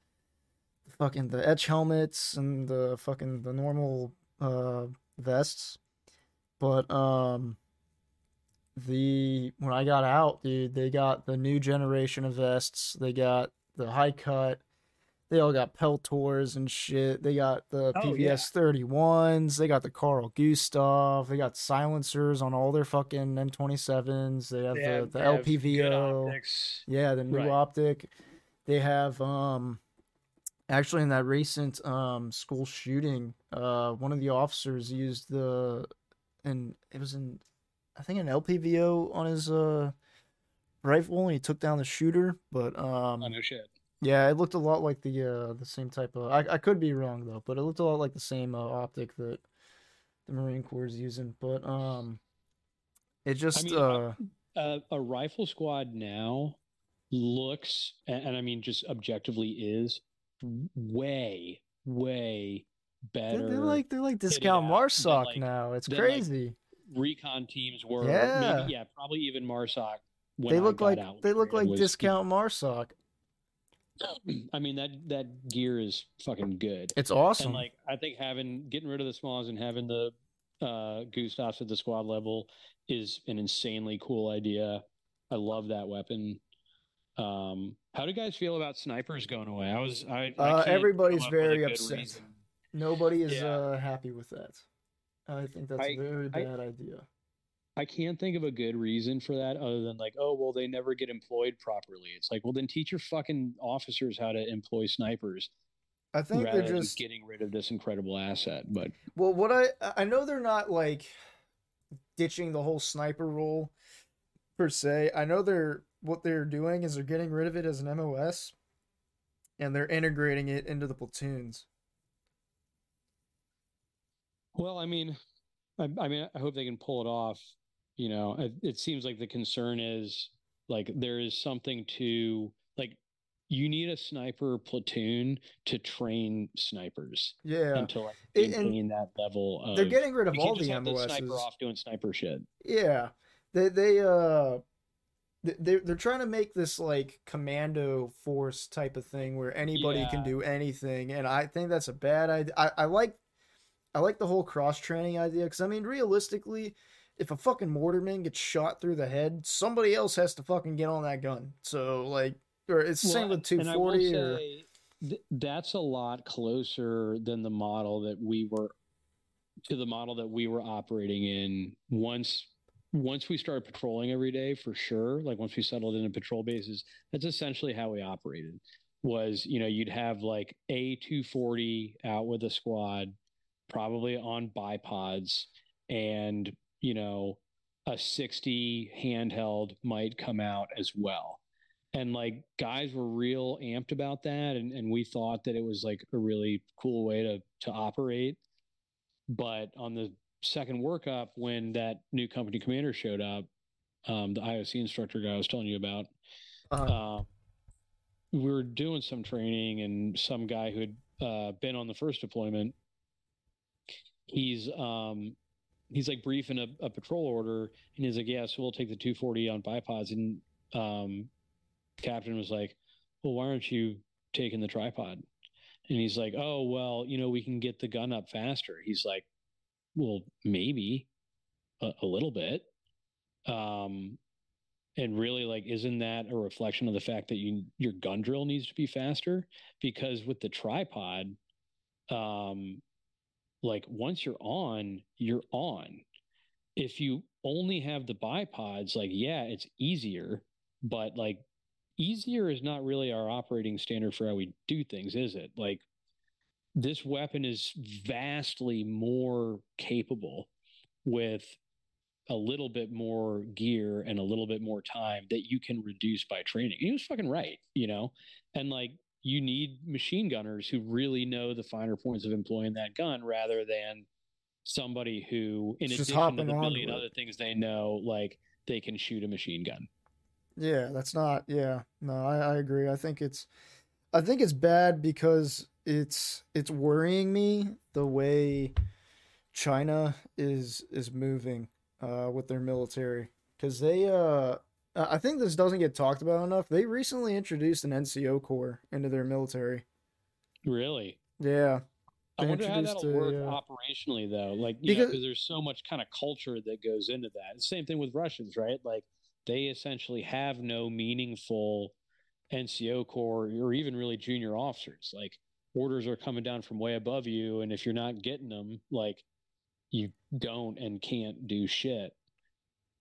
fucking the etch helmets and the fucking the normal uh vests. But um the when I got out, dude, they got the new generation of vests. They got the high cut. They all got Peltors and shit. They got the Oh, PVS yeah. 31s. They got the Carl Gustav. They got silencers on all their fucking M27s. They have They the, have- the LPVO. Yeah, the new Right. optic. They have um actually in that recent um school shooting, uh one of the officers used the and it was in I think an LPVO on his uh rifle and he took down the shooter, but um Oh, no shit. Yeah, it looked a lot like the uh the same type of I I could be wrong though, but it looked a lot like the same uh, optic that the Marine Corps is using, but um it just mean, uh uh, a rifle squad now looks and, and i mean just objectively is way way they're, better they're like they're like discount Marsoc like- now. It's than, like, crazy. recon teams were Yeah. maybe yeah probably even marsoc when they look like out they look like was- discount Marsoc. i mean that that gear is fucking good It's awesome. and like i think having getting rid of the SMAWs and having the uh gustavs at the squad level is an insanely cool idea i love that weapon um how do you guys feel about snipers going away i was i, I Uh, everybody's a very upset. reason. Nobody is Yeah. uh, happy with that. I think that's a I- very I- bad idea. I can't think of a good reason for that other than like, oh, well, they never get employed properly. It's like, well, then teach your fucking officers how to employ snipers I think they're just getting rid of this incredible asset. But well. What I I know they're not like ditching the whole sniper role per se. I know they're what they're doing is they're getting rid of it as an MOS, and they're integrating it into the platoons. well, I mean, I, I mean, I hope they can pull it off. You know, it, it seems like the concern is like there is something to like you need a sniper platoon to train snipers Yeah, until like maintain that level of. they're getting rid of all the MOSs. sniper off doing sniper shit. Yeah, they they uh they they're, they're trying to make this like commando force type of thing where anybody can do anything, and I think that's a bad idea. I, I like I like the whole cross training idea because I mean realistically, if a fucking mortarman gets shot through the head, somebody else has to fucking get on that gun. So like, or it's the same with and two I will forty or th- that's a lot closer than the model that we were to the model that we were operating in once once we started patrolling every day for sure like once we settled into patrol bases that's essentially how we operated was you know you'd have like a 240 out with a squad probably on bipods and you know a 60 handheld might come out as well. And like guys were real amped about that and, and we thought that it was like a really cool way to to operate. But on the second workup when that new company commander showed up um, the ioc instructor guy i was telling you about uh, uh, we were doing some training and some guy who had uh, been on the first deployment he's um he's like briefing a, a patrol order and he's like yeah so we'll take the 240 on bipods. And um captain was like well why aren't you taking the tripod? And he's like oh well you know we can get the gun up faster. He's like well maybe a, a little bit. Um and really like isn't that a reflection of the fact that you your gun drill needs to be faster? Because with the tripod um like once you're on you're on if you only have the bipods like yeah it's easier but like easier is not really our operating standard for how we do things is it like this weapon is vastly more capable with a little bit more gear and a little bit more time that you can reduce by training. He was fucking right, you know? And like you need machine gunners who really know the finer points of employing that gun rather than somebody who in Just addition to the million other things they know, like they can shoot a machine gun. Yeah, that's not. Yeah, no, I, I agree. I think it's, I think it's bad because it's it's worrying me the way China is is moving uh, with their military because they uh uh, I think this doesn't get talked about enough. They recently introduced an NCO corps into their military. Really? Yeah. I They wonder how introduced that'll work uh, operationally, though. Like, know, Because- because there's so much kind of culture that goes into that. Same thing with Russians, right? Like, they essentially have no meaningful NCO corps or even really junior officers. Like, orders are coming down from way above you, and if you're not getting them, like, you don't and can't do shit.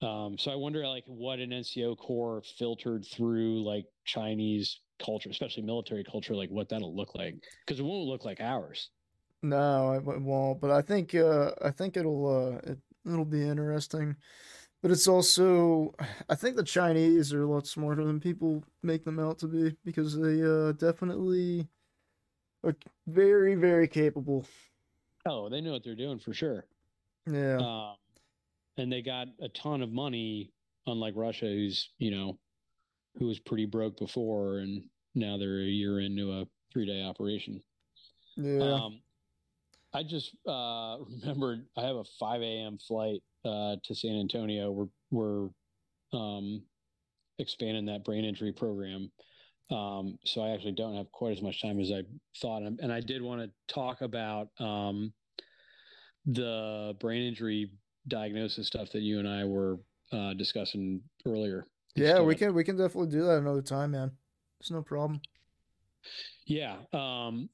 Um, so I wonder, like, what an NCO corps filtered through like Chinese culture, especially military culture, like what that'll look like, because it won't look like ours. No, it won't. But I think uh, I think it'll uh, it, it'll be interesting. But it's also I think the Chinese are a lot smarter than people make them out to be because they uh, definitely are very very capable. Oh, they know what they're doing for sure. Yeah. Um, and they got a ton of money, unlike Russia, who's you know, who was pretty broke before, and now they're a year into a three-day operation. Yeah. Um, I just uh, remembered I have a 5 a.m. flight uh, to San Antonio. We're we're um, expanding that brain injury program, um, so I actually don't have quite as much time as I thought. And, and I did want to talk about um, the brain injury diagnosis stuff that you and I were uh, discussing earlier. yeah, we can we can definitely do that another time, man. It's no problem. Yeah. Um,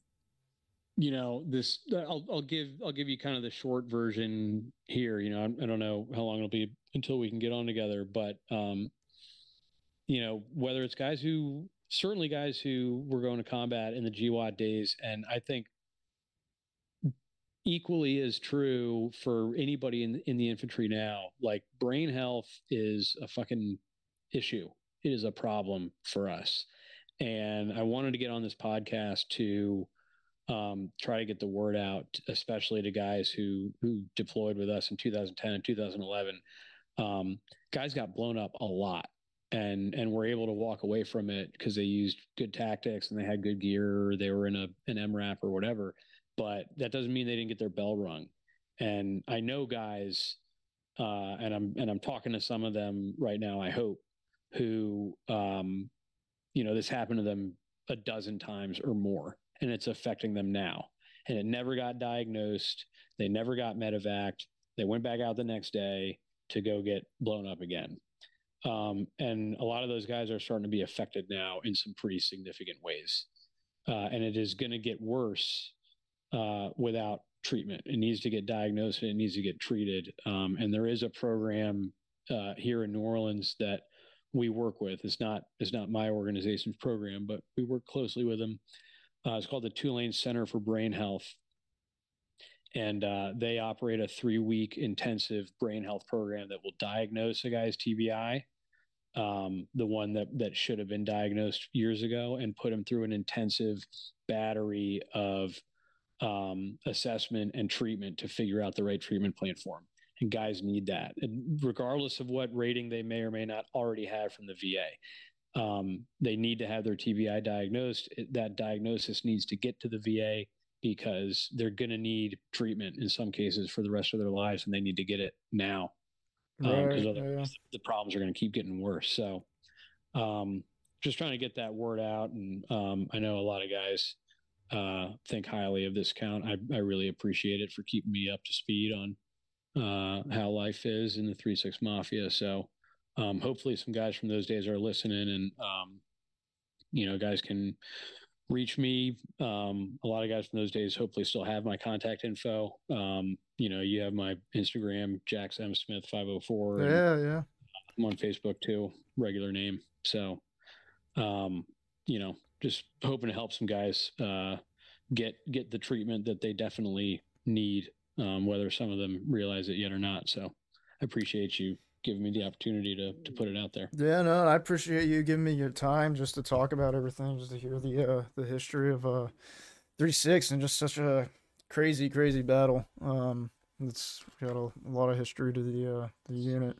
you know, this I'll I'll give I'll give you kind of the short version here. You know, I, I don't know how long it'll be until we can get on together, but um, you know, whether it's guys who certainly guys who were going to combat in the GWOT days, and I think equally is true for anybody in in the infantry now. Like brain health is a fucking issue. It is a problem for us and I wanted to get on this podcast to um, try to get the word out, especially to guys who who deployed with us in 2010 and 2011. Um, guys got blown up a lot, and and were able to walk away from it because they used good tactics and they had good gear, or they were in a an MRAP or whatever. But that doesn't mean they didn't get their bell rung. And I know guys, uh, and I'm and I'm talking to some of them right now. I hope who um, you know, this happened to them a dozen times or more, and it's affecting them now. And it never got diagnosed. They never got medevaced. They went back out the next day to go get blown up again. Um, and a lot of those guys are starting to be affected now in some pretty significant ways. Uh, and it is going to get worse uh, without treatment. It needs to get diagnosed and it needs to get treated. Um, and there is a program uh, here in New Orleans that we work with. It's not it's not my organization's program, but we work closely with them. Uh, it's called the Tulane Center for Brain Health, and uh, they operate a three week intensive brain health program that will diagnose a guy's TBI, um, the one that that should have been diagnosed years ago, and put him through an intensive battery of um, assessment and treatment to figure out the right treatment plan for him and guys need that and regardless of what rating they may or may not already have from the va um, they need to have their tbi diagnosed. That diagnosis needs to get to the va because they're going to need treatment in some cases for the rest of their lives and they need to get it now because Right, Um, otherwise the problems are going to keep getting worse. So um, just trying to get that word out and um, i know a lot of guys uh, think highly of this count I, I really appreciate it for keeping me up to speed on uh, how life is in the three six mafia. So um, hopefully some guys from those days are listening, and um, you know, guys can reach me. Um, a lot of guys from those days hopefully still have my contact info. Um, you know, you have my Instagram, Jax M Smith five hundred four. Yeah, yeah. I'm on Facebook too, regular name. So, um, you know, just hoping to help some guys uh, get get the treatment that they definitely need, um, whether some of them realize it yet or not. So, I appreciate you giving me the opportunity to to put it out there. Yeah, no, I appreciate you giving me your time just to talk about everything, just to hear the uh the history of uh three six and just such a crazy, crazy battle. Um it's got a, a lot of history to the uh the unit.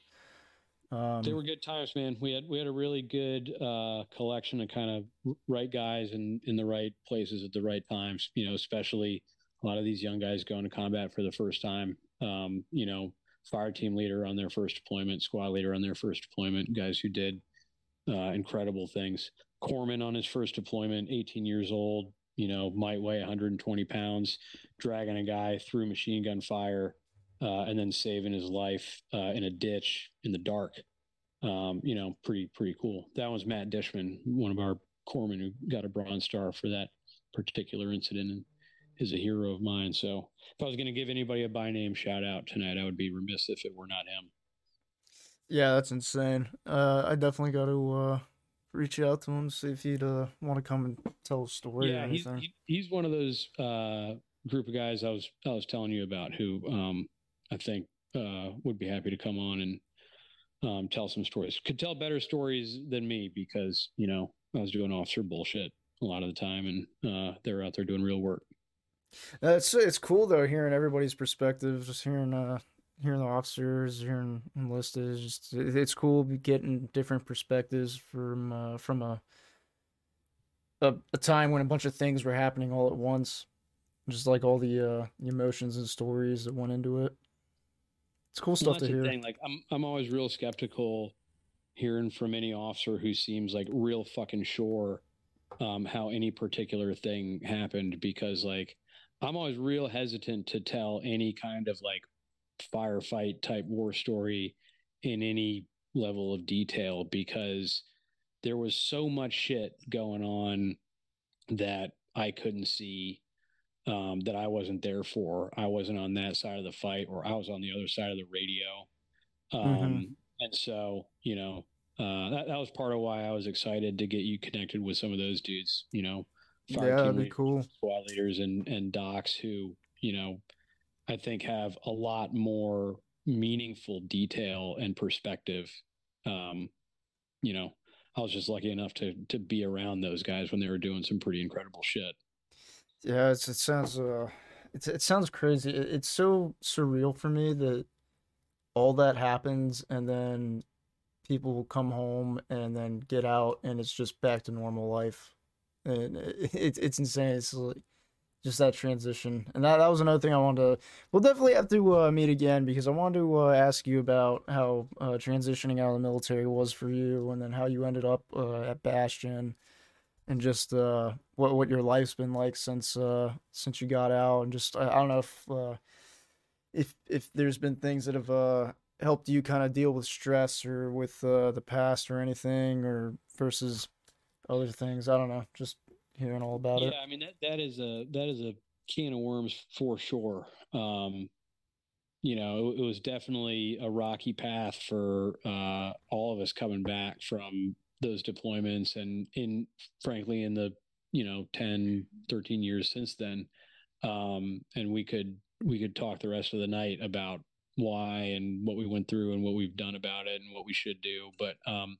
Um They were good times, man. We had we had a really good uh, collection of kind of right guys in in the right places at the right times. You know, especially a lot of these young guys going to combat for the first time. Um, you know, fire team leader on their first deployment, squad leader on their first deployment, guys who did uh, incredible things. Corpsman on his first deployment, 18 years old, you know, might weigh 120 pounds, dragging a guy through machine gun fire, uh, and then saving his life uh, in a ditch in the dark. Um, you know, pretty pretty cool. That was Matt Dishman, one of our corpsmen who got a Bronze Star for that particular incident, and is a hero of mine. So, if I was going to give anybody a by name shout out tonight, I would be remiss if it were not him. Yeah, that's insane. Uh, I definitely got to uh, reach out to him, see if he'd uh, want to come and tell a story. Yeah, he's, he, he's one of those uh, group of guys I was I was telling you about who um, I think uh, would be happy to come on and um, tell some stories. Could tell better stories than me because you know I was doing officer bullshit a lot of the time, and uh, they're out there doing real work. It's it's cool though hearing everybody's perspective, just hearing uh hearing the officers, hearing enlisted. Just it's cool getting different perspectives from uh, from a, a, a time when a bunch of things were happening all at once, just like all the uh, emotions and stories that went into it. It's cool stuff well, to hear. Thing. Like I'm I'm always real skeptical hearing from any officer who seems like real fucking sure um, how any particular thing happened because like I'm always real hesitant to tell any kind of like firefight type war story in any level of detail because there was so much shit going on that I couldn't see um, that I wasn't there for. I wasn't on that side of the fight, or I was on the other side of the radio. Um, mm-hmm. And so, you know, uh, that, that was part of why I was excited to get you connected with some of those dudes, you know, fire yeah, that'd be cool. Squad leaders and, and docs who, you know, I think have a lot more meaningful detail and perspective. Um, you know, I was just lucky enough to to be around those guys when they were doing some pretty incredible shit. Yeah, it sounds uh, it sounds crazy. It, it's so surreal for me that all that happens and then people will come home and then get out and it's just back to normal life. And it, it it's insane. It's like just that transition. And that, that was another thing I wanted to. We'll definitely have to uh, meet again because I wanted to uh, ask you about how uh, transitioning out of the military was for you, and then how you ended up uh, at Bastion, and just uh, what what your life's been like since uh, since you got out, and just I, I don't know if if if there's been things that have helped you kind of deal with stress or with the past or anything, or versus other things. I don't know. Just hearing all about yeah, it. Yeah, I mean that that is a that is a can of worms for sure. Um, you know, it, it, was definitely a rocky path for uh, all of us coming back from those deployments and in frankly in the you know 10 13 years since then um, and we could we could talk the rest of the night about why and what we went through and what we've done about it and what we should do but um,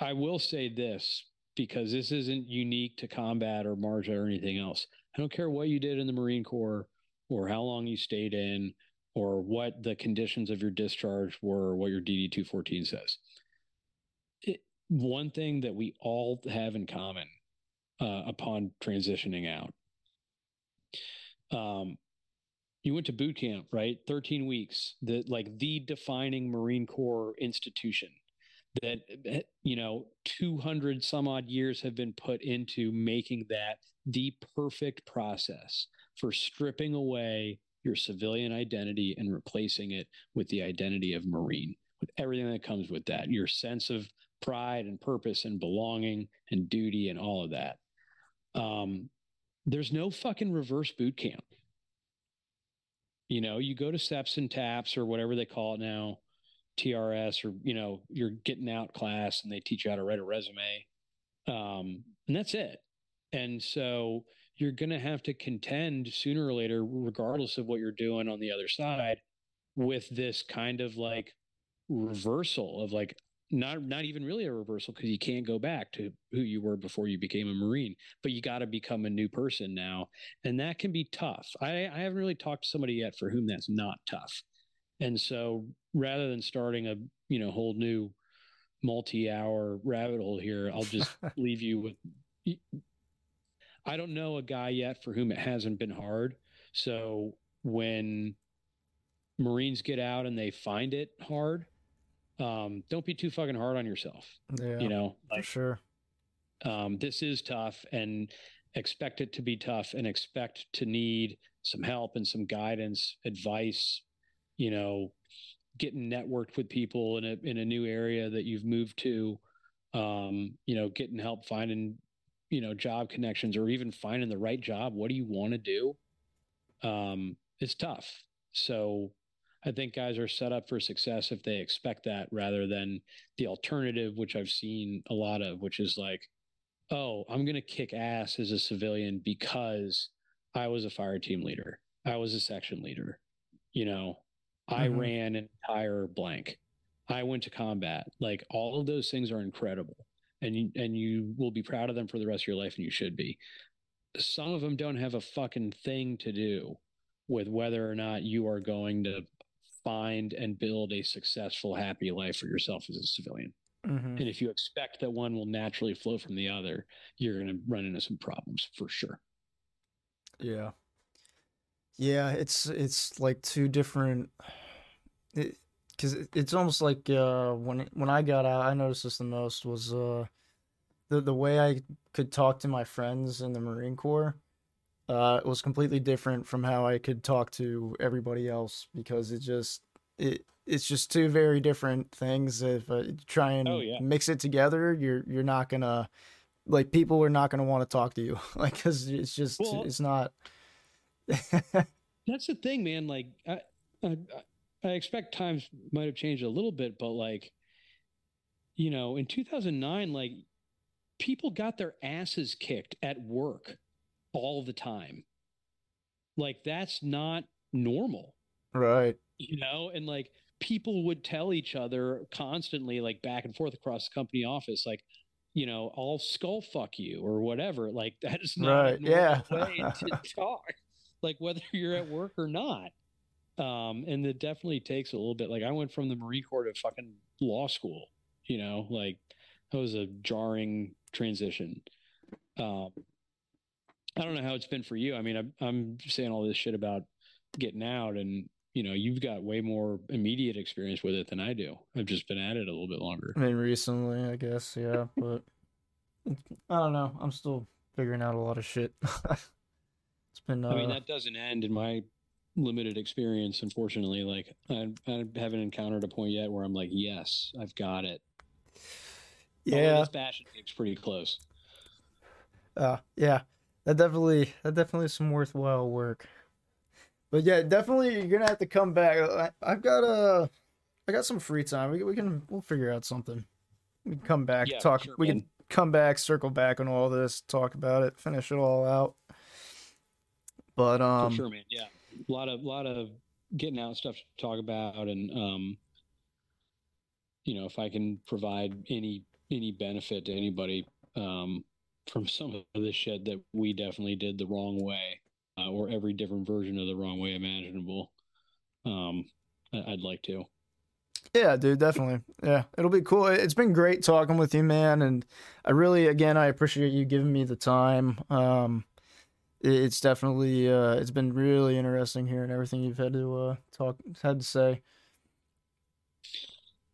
I will say this because this isn't unique to combat or Marja or anything else. I don't care what you did in the Marine Corps or how long you stayed in or what the conditions of your discharge were, what your DD 214 says. One thing that we all have in common uh, upon transitioning out. Um, you went to boot camp, right? 13 weeks, the like the defining Marine Corps institution that you know 200 some odd years have been put into making that the perfect process for stripping away your civilian identity and replacing it with the identity of marine with everything that comes with that your sense of pride and purpose and belonging and duty and all of that. Um, there's no fucking reverse boot camp. You know you go to steps and taps or whatever they call it now TRS or you know you're getting out class and they teach you how to write a resume, um, and that's it. And so you're going to have to contend sooner or later, regardless of what you're doing on the other side, with this kind of like reversal of like not not even really a reversal because you can't go back to who you were before you became a marine but you got to become a new person now and that can be tough I, I haven't really talked to somebody yet for whom that's not tough and so rather than starting a, you know, whole new multi-hour rabbit hole here, I'll just leave you with I don't know a guy yet for whom it hasn't been hard. So when Marines get out and they find it hard, um, don't be too fucking hard on yourself. Yeah, You know, for like sure. um, this is tough and expect it to be tough and expect to need some help and some guidance, advice, you know, getting networked with people in a in a new area that you've moved to, um, you know, getting help finding, you know, job connections or even finding the right job. What do you want to do? Um, it's tough. So I think guys are set up for success if they expect that rather than the alternative, which I've seen a lot of, which is like, oh, I'm going to kick ass as a civilian because I was a fire team leader. I was a section leader. You know, I Mhm. ran an entire blank. I went to combat. Like all of those things are incredible. And you, and you will be proud of them for the rest of your life and you should be. Some of them don't have a fucking thing to do with whether or not you are going to find and build a successful, happy life for yourself as a civilian. hmm And if you expect that one will naturally flow from the other, you're going to run into some problems for sure. Yeah. Yeah, it's it's like two different because it, it's almost like uh when when I got out, I noticed this the most was uh the the way I could talk to my friends in the Marine Corps uh it was completely different from how I could talk to everybody else because it just it it's just two very different things. If uh, you try and Oh, yeah. mix it together, you're you're not gonna like people are not gonna want to talk to you like because it's just Well- it's not. That's the thing, man. Like, I, I, I expect times might have changed a little bit, but like, you know, in 2009, like, people got their asses kicked at work all the time. Like, that's not normal. right. you know and like people would tell each other constantly like back and forth across the company office like you know i'll skull fuck you or whatever like that is not Right, yeah. way to talk like whether you're at work or not um and it definitely takes a little bit like i went from the marine corps to fucking law school you know like that was a jarring transition um i don't know how it's been for you. I mean i'm, I'm saying all this shit about getting out and you know you've got way more immediate experience with it than i do. I've just been at it a little bit longer. I mean, recently, I guess, yeah, but I don't know. I'm still figuring out a lot of shit. it's been, uh, i mean that doesn't end in my limited experience unfortunately. Like I, I haven't encountered a point yet where i'm like yes i've got it. Yeah, this Bastion gig's pretty close. Uh, yeah, that definitely, that definitely is some worthwhile work. But yeah, definitely, you're gonna have to come back. I, I've got uh, I got some free time. We we can we'll figure out something. We can come back, Yeah, talk. sure, we man. can come back, circle back on all this, talk about it, finish it all out. But um, for sure man yeah a lot of a lot of getting out stuff to talk about and um you know if i can provide any any benefit to anybody um from some of the shit that we definitely did the wrong way uh, or every different version of the wrong way imaginable um i'd like to Yeah, dude, definitely. Yeah, it'll be cool. It's been great talking with you, man, and I really, again, I appreciate you giving me the time. Um, it's definitely, uh, it's been really interesting hearing everything you've had to uh talk, had to say.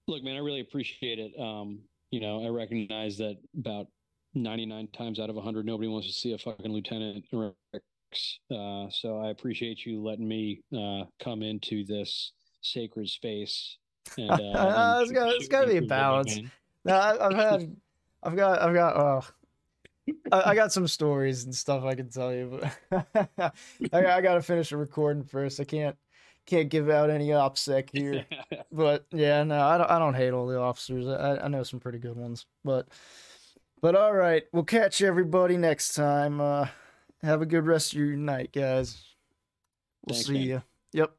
look man i really appreciate it um you know i recognize that about 99 times out of 100 nobody wants to see a fucking lieutenant Rex. uh so i appreciate you letting me uh come into this sacred space and uh and It's it's gotta be a balance. No, I, I've had, I've got, I've got, uh, I, I got some stories and stuff I can tell you, but I, I got to finish the recording first. I can't, can't give out any opsec here. But yeah, no, I don't. I don't hate all the officers. I, I know some pretty good ones. But but all right, we'll catch everybody next time. Uh, have a good rest of your night, guys. We'll Thanks, see man. you. Yep.